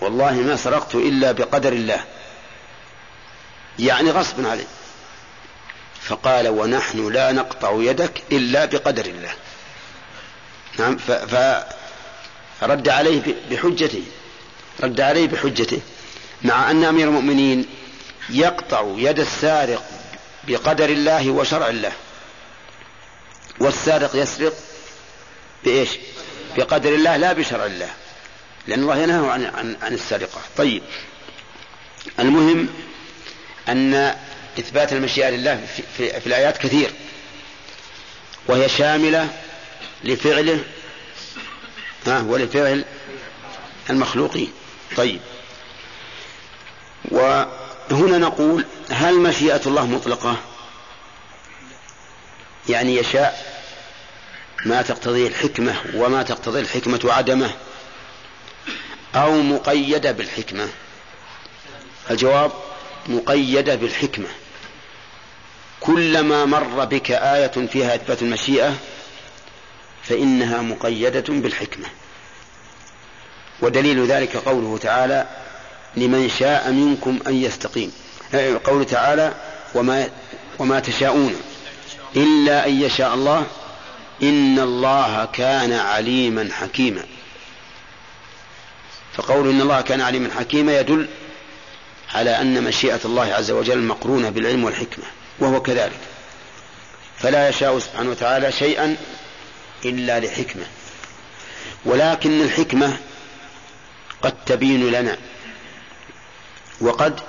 Speaker 2: والله ما سرقت إلا بقدر الله. يعني غصب عليه فقال ونحن لا نقطع يدك إلا بقدر الله. نعم فرد عليه بحجته رد عليه بحجته مع أن أمير المؤمنين يقطع يد السارق بقدر الله وشرع الله. والسارق يسرق بإيش؟ بقدر الله لا بشرع الله. لأن الله ينهى عن, عن, عن السرقة. طيب المهم أن إثبات المشيئة لله في, في, في الآيات كثير. وهي شاملة لفعله ها ولفعل المخلوقين. طيب. وهنا نقول هل مشيئة الله مطلقة؟ يعني يشاء ما تقتضيه الحكمة وما تقتضيه الحكمة عدمه أو مقيدة بالحكمة. الجواب مقيدة بالحكمة. كلما مر بك آية فيها إثبات المشيئة فإنها مقيدة بالحكمة. ودليل ذلك قوله تعالى لمن شاء منكم أن يستقيم قوله تعالى وما, وما تشاءون إلا أن يشاء الله إن الله كان عليما حكيما فقول إن الله كان عليما حكيما يدل على أن مشيئة الله عز وجل مقرونة بالعلم والحكمة وهو كذلك. فلا يشاء سبحانه وتعالى شيئا إلا لحكمة. ولكن الحكمة قد تبين لنا وقد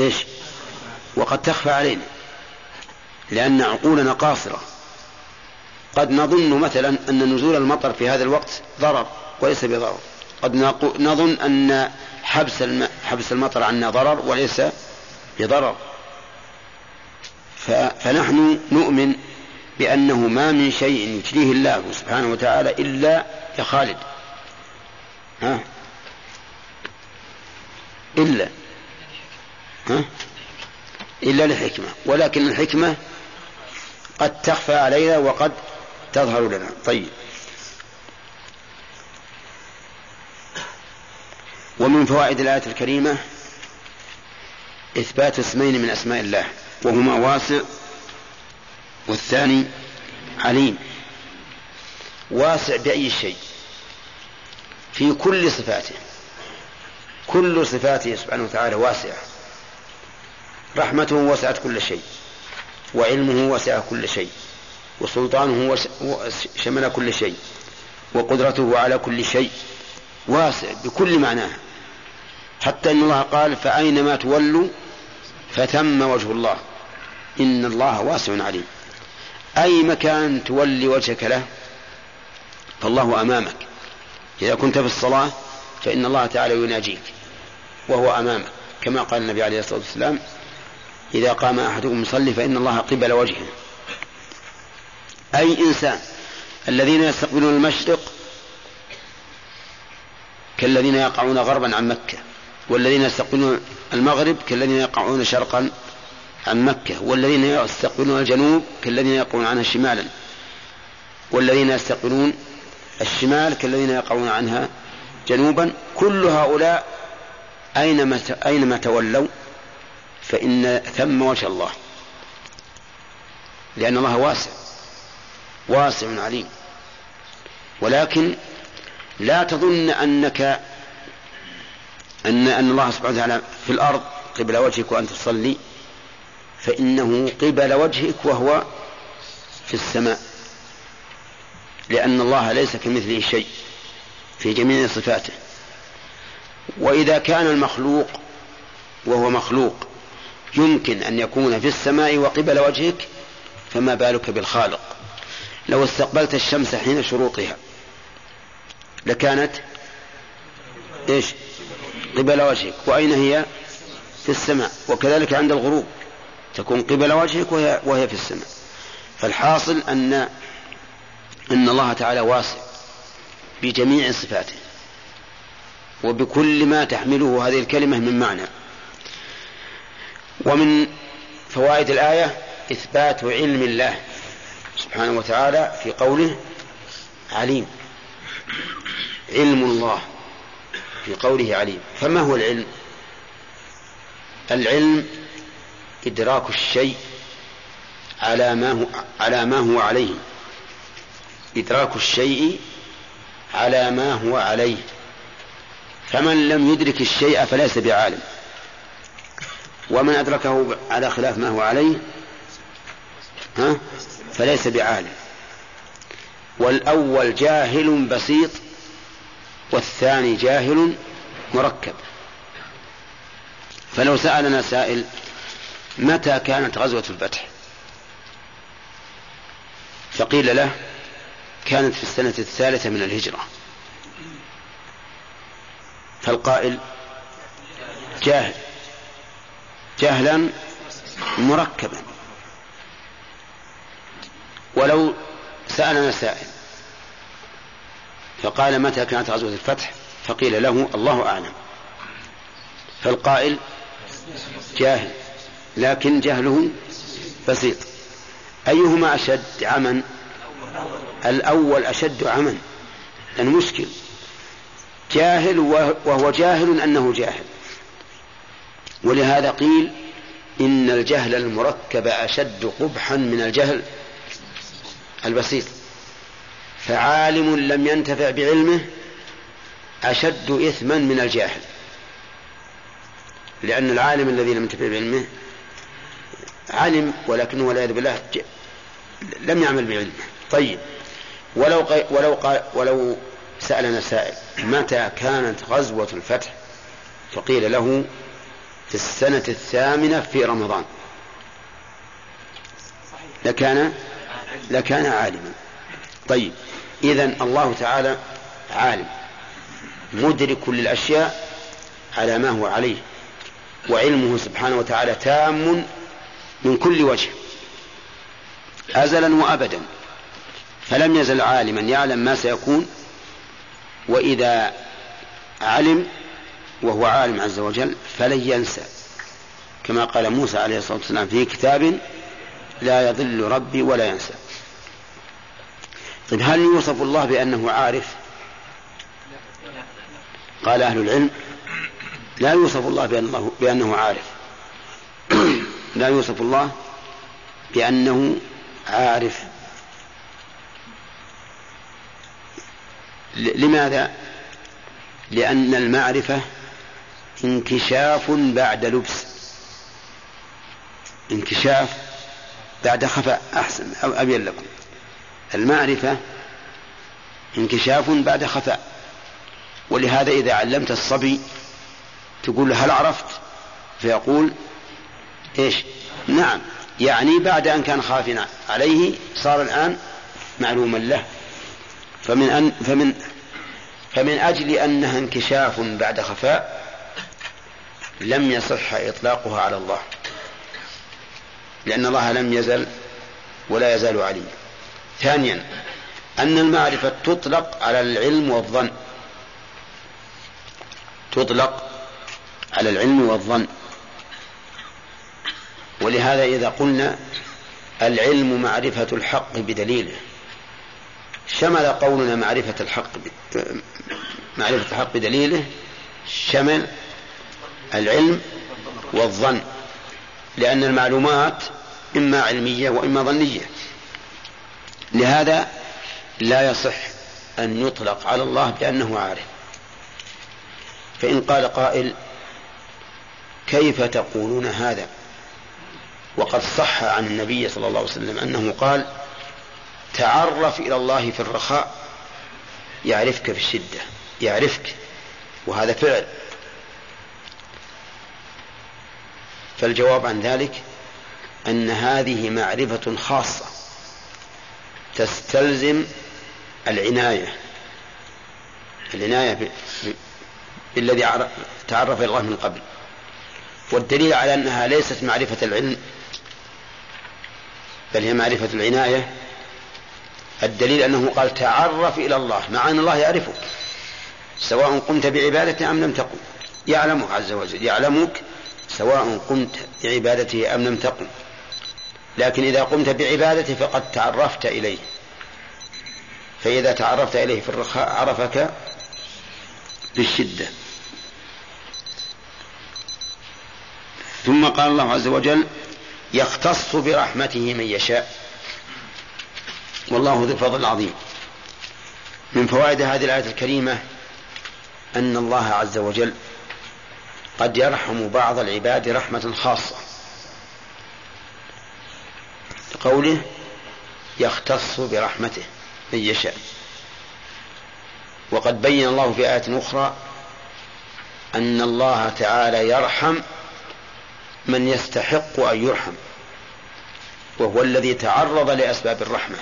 Speaker 2: إيش؟ وقد تخفى علينا لأن عقولنا قاصرة. قد نظن مثلا أن نزول المطر في هذا الوقت ضرر وليس بضرر. قد نظن أن حبس حبس المطر عنا ضرر وليس بضرر. فنحن نؤمن بأنه ما من شيء يجريه الله سبحانه وتعالى إلا يا خالد ها؟ إلا. ها؟ إلا لحكمة. ولكن الحكمة قد تخفى علينا وقد تظهر لنا. طيب. ومن فوائد الآية الكريمة إثبات اسمين من أسماء الله وهما واسع والثاني عليم. واسع بأي شيء؟ في كل صفاته. كل صفاته سبحانه وتعالى واسعة. رحمته وسعت كل شيء. وعلمه وسع كل شيء. وسلطانه شمل كل شيء. وقدرته على كل شيء. واسع بكل معناه حتى إن الله قال فأينما تولوا فثم وجه الله. إن الله واسع عليم. أي مكان تولي وجهك له فالله أمامك. إذا كنت في الصلاة فإن الله تعالى يناجيك وهو أمامك. كما قال النبي عليه الصلاة والسلام إذا قام أحدكم يصلي فإن الله قبل وجهه. أي إنسان الذين يستقبلون المشرق كالذين يقعون غربا عن مكة. والذين يستقبلون المغرب كالذين يقعون شرقا عن مكة والذين يستقبلون الجنوب كالذين يقعون عنها شمالا والذين يستقبلون الشمال كالذين يقعون عنها جنوبا. كل هؤلاء أينما أينما تولوا فإن ثم وجه الله لأن الله واسع واسع عليم. ولكن لا تظن أنك أن أن الله سبحانه وتعالى في الأرض قبل وجهك وأنت تصلي فإنه قبل وجهك وهو في السماء لأن الله ليس كمثله شيء في جميع صفاته. وإذا كان المخلوق وهو مخلوق يمكن أن يكون في السماء وقبل وجهك فما بالك بالخالق؟ لو استقبلت الشمس حين شروقها لكانت إيش؟ قبل وجهك وأين هي؟ في السماء وكذلك عند الغروب. تكون قبل وجهك وهي, وهي في السماء. فالحاصل أن أن الله تعالى واسع بجميع صفاته وبكل ما تحمله هذه الكلمة من معنى. ومن فوائد الآية إثبات علم الله سبحانه وتعالى في قوله عليم. علم الله. في قوله عليم. فما هو العلم؟ العلم إدراك الشيء على ما هو على ما هو عليه. إدراك الشيء على ما هو عليه. فمن لم يدرك الشيء فليس بعالم. ومن أدركه على خلاف ما هو عليه ها؟ فليس بعالم. والأول جاهل بسيط والثاني جاهل مركب. فلو سألنا سائل متى كانت غزوة الفتح؟ فقيل له كانت في السنة الثالثة من الهجرة. فالقائل جاهل. جهلا مركبا. ولو سألنا سائل فقال متى كانت غزوة الفتح؟ فقيل له الله أعلم. فالقائل جاهل لكن جهله بسيط. أيهما أشد عمن؟ الأول أشد عمى المشكل. جاهل وهو جاهل أنه جاهل. ولهذا قيل إن الجهل المركب أشد قبحا من الجهل البسيط. فعالم لم ينتفع بعلمه أشد إثما من الجاهل. لأن العالم الذي لم ينتفع بعلمه علم ولكنه والعياذ بالله لم يعمل بعلمه. طيب ولو قي ولو قال ولو سألنا سائل متى كانت غزوة الفتح؟ فقيل له في السنة الثامنة في رمضان. لكان لكان عالما. طيب إذا الله تعالى عالم مدرك للأشياء على ما هو عليه وعلمه سبحانه وتعالى تام من كل وجه أزلا وأبدا فلم يزل عالما يعلم ما سيكون وإذا علم وهو عالم عز وجل فلن ينسى كما قال موسى عليه الصلاة والسلام في كتاب لا يضل ربي ولا ينسى. طيب هل يوصف الله بأنه عارف؟ قال أهل العلم لا يوصف الله بأنه, بأنه عارف. لا يوصف الله بأنه عارف. لماذا؟ لأن المعرفة انكشاف بعد لبس. انكشاف بعد خفاء أحسن أبين لكم. المعرفة انكشاف بعد خفاء ولهذا إذا علمت الصبي تقول له هل عرفت؟ فيقول إيش؟ نعم. يعني بعد أن كان خافنا عليه صار الآن معلوما له. فمن أن فمن فمن أجل أنها انكشاف بعد خفاء لم يصح إطلاقها على الله. لأن الله لم يزل ولا يزال عليم. ثانيا أن المعرفة تطلق على العلم والظن. تطلق على العلم والظن. ولهذا إذا قلنا العلم معرفة الحق بدليله شمل قولنا معرفة الحق معرفة الحق بدليله شمل العلم والظن. لأن المعلومات إما علمية وإما ظنية. لهذا لا يصح أن يطلق على الله بأنه عارف. فإن قال قائل كيف تقولون هذا؟ وقد صح عن النبي صلى الله عليه وسلم أنه قال تعرف إلى الله في الرخاء يعرفك في الشدة يعرفك وهذا فعل. فالجواب عن ذلك أن هذه معرفة خاصة. تستلزم العناية. العناية بالذي تعرف إلى الله من قبل. والدليل على أنها ليست معرفة العلم بل هي معرفة العناية الدليل أنه قال تعرف إلى الله مع أن الله يعرفك. سواء قمت بعبادته أم لم تقم. يعلمك عز وجل يعلمك سواء قمت بعبادته أم لم تقم. لكن إذا قمت بعبادته فقد تعرفت إليه. فإذا تعرفت إليه في الرخاء عرفك بالشدة. ثم قال الله عز وجل يختص برحمته من يشاء. والله ذو الفضل العظيم. من فوائد هذه الآية الكريمة أن الله عز وجل قد يرحم بعض العباد رحمة خاصة. قوله يختص برحمته من يشاء. وقد بين الله في آية أخرى أن الله تعالى يرحم من يستحق أن يرحم وهو الذي تعرض لأسباب الرحمة.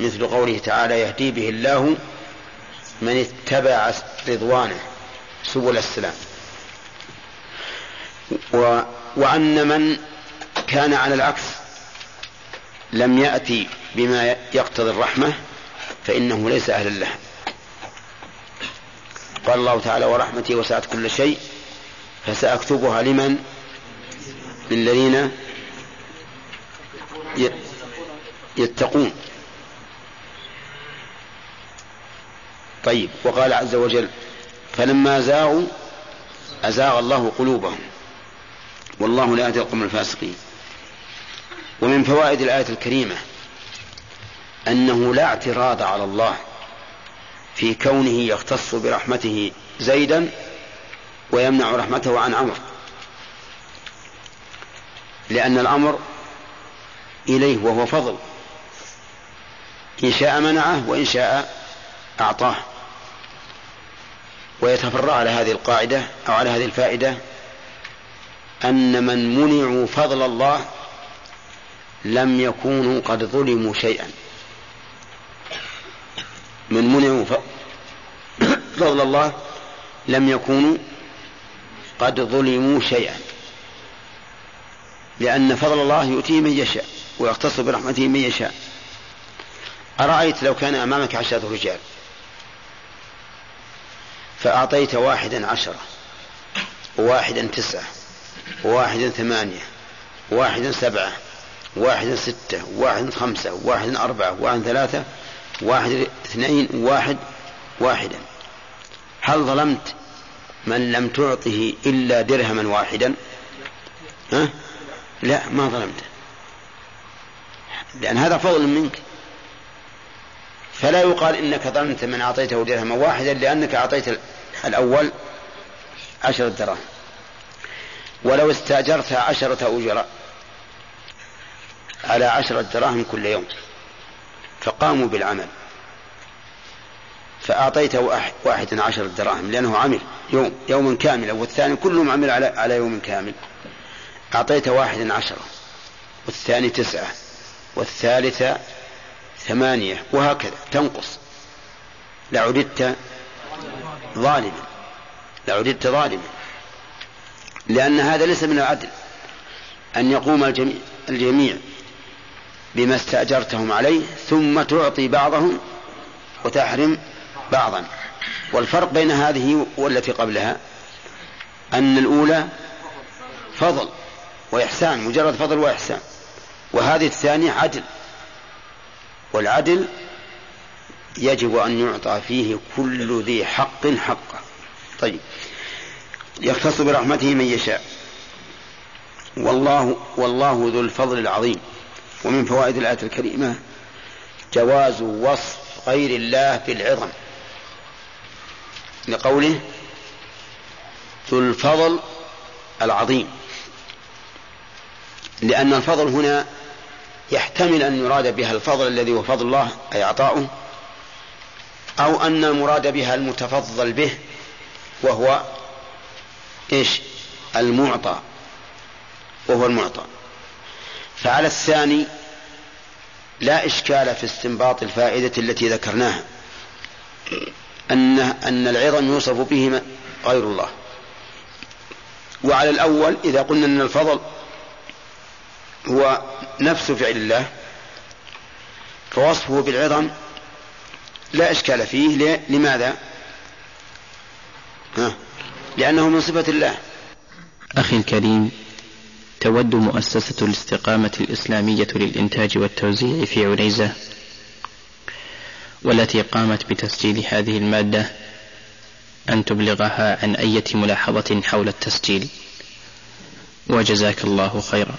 Speaker 2: مثل قوله تعالى يهدي به الله من اتبع رضوانه سبل السلام. و وأن من كان على العكس. لم يأتي بما يقتضي الرحمة فإنه ليس أهلا لها قال الله تعالى ورحمتي وسعت كل شيء فسأكتبها لمن؟ للذين يتقون. طيب وقال عز وجل فلما زاغوا أزاغ الله قلوبهم والله لا يهدي القوم الفاسقين. ومن فوائد الآية الكريمة أنه لا اعتراض على الله في كونه يختص برحمته زيدا ويمنع رحمته عن عمر لأن الأمر إليه وهو فضل إن شاء منعه وإن شاء أعطاه. ويتفرع على هذه القاعدة أو على هذه الفائدة أن من منعوا فضل الله لم يكونوا قد ظلموا شيئا. من منعوا فضل الله لم يكونوا قد ظلموا شيئا. لأن فضل الله يؤتيه من يشاء ويختص برحمته من يشاء. أرأيت لو كان أمامك عشرة رجال؟ فأعطيت واحدا عشرة وواحدا تسعة وواحدا ثمانية وواحدا سبعة وواحدا ستة وواحدا خمسة وواحدا أربعة وواحدا ثلاثة واحد اثنين واحد واحدا. هل ظلمت من لم تعطه إلا درهما واحدا؟ ها؟ لا ما ظلمته لأن هذا فضل منك. فلا يقال إنك ظلمت من أعطيته درهما واحدا لأنك أعطيت الأول عشرة دراهم. ولو استأجرت عشرة أجراء. على عشرة دراهم كل يوم. فقاموا بالعمل. فأعطيت واحدا عشرة دراهم لأنه عمل يوم يوما كاملا والثاني كلهم عمل على, على يوم كامل. أعطيت واحدا عشرة والثاني تسعة والثالثة ثمانية وهكذا. تنقص. لعددت ظالما. لعددت ظالما. لأن هذا ليس من العدل أن يقوم الجميع, الجميع. بما استأجرتهم عليه ثم تعطي بعضهم وتحرم بعضا. والفرق بين هذه والتي قبلها أن الأولى فضل وإحسان مجرد فضل وإحسان. وهذه الثانية عدل. والعدل يجب أن يعطى فيه كل ذي حق حقه. طيب. يختص برحمته من يشاء. والله والله ذو الفضل العظيم. ومن فوائد الآية الكريمة جواز وصف غير الله بالعظم. لقوله ذو الفضل العظيم. لأن الفضل هنا يحتمل أن يراد بها الفضل الذي هو فضل الله أي عطاؤه أو أن المراد بها المتفضل به وهو إيش؟ المعطى. وهو المعطى. فعلى الثاني لا إشكال في استنباط الفائدة التي ذكرناها. أن أن العظم يوصف به غير الله. وعلى الأول إذا قلنا أن الفضل هو نفس فعل الله فوصفه بالعظم لا إشكال فيه. لماذا؟ ها؟ لأنه من صفة الله.
Speaker 1: أخي الكريم تود مؤسسة الاستقامة الإسلامية للإنتاج والتوزيع في عنيزة والتي قامت بتسجيل هذه المادة أن تبلغها عن أية ملاحظة حول التسجيل. وجزاك الله خيرا.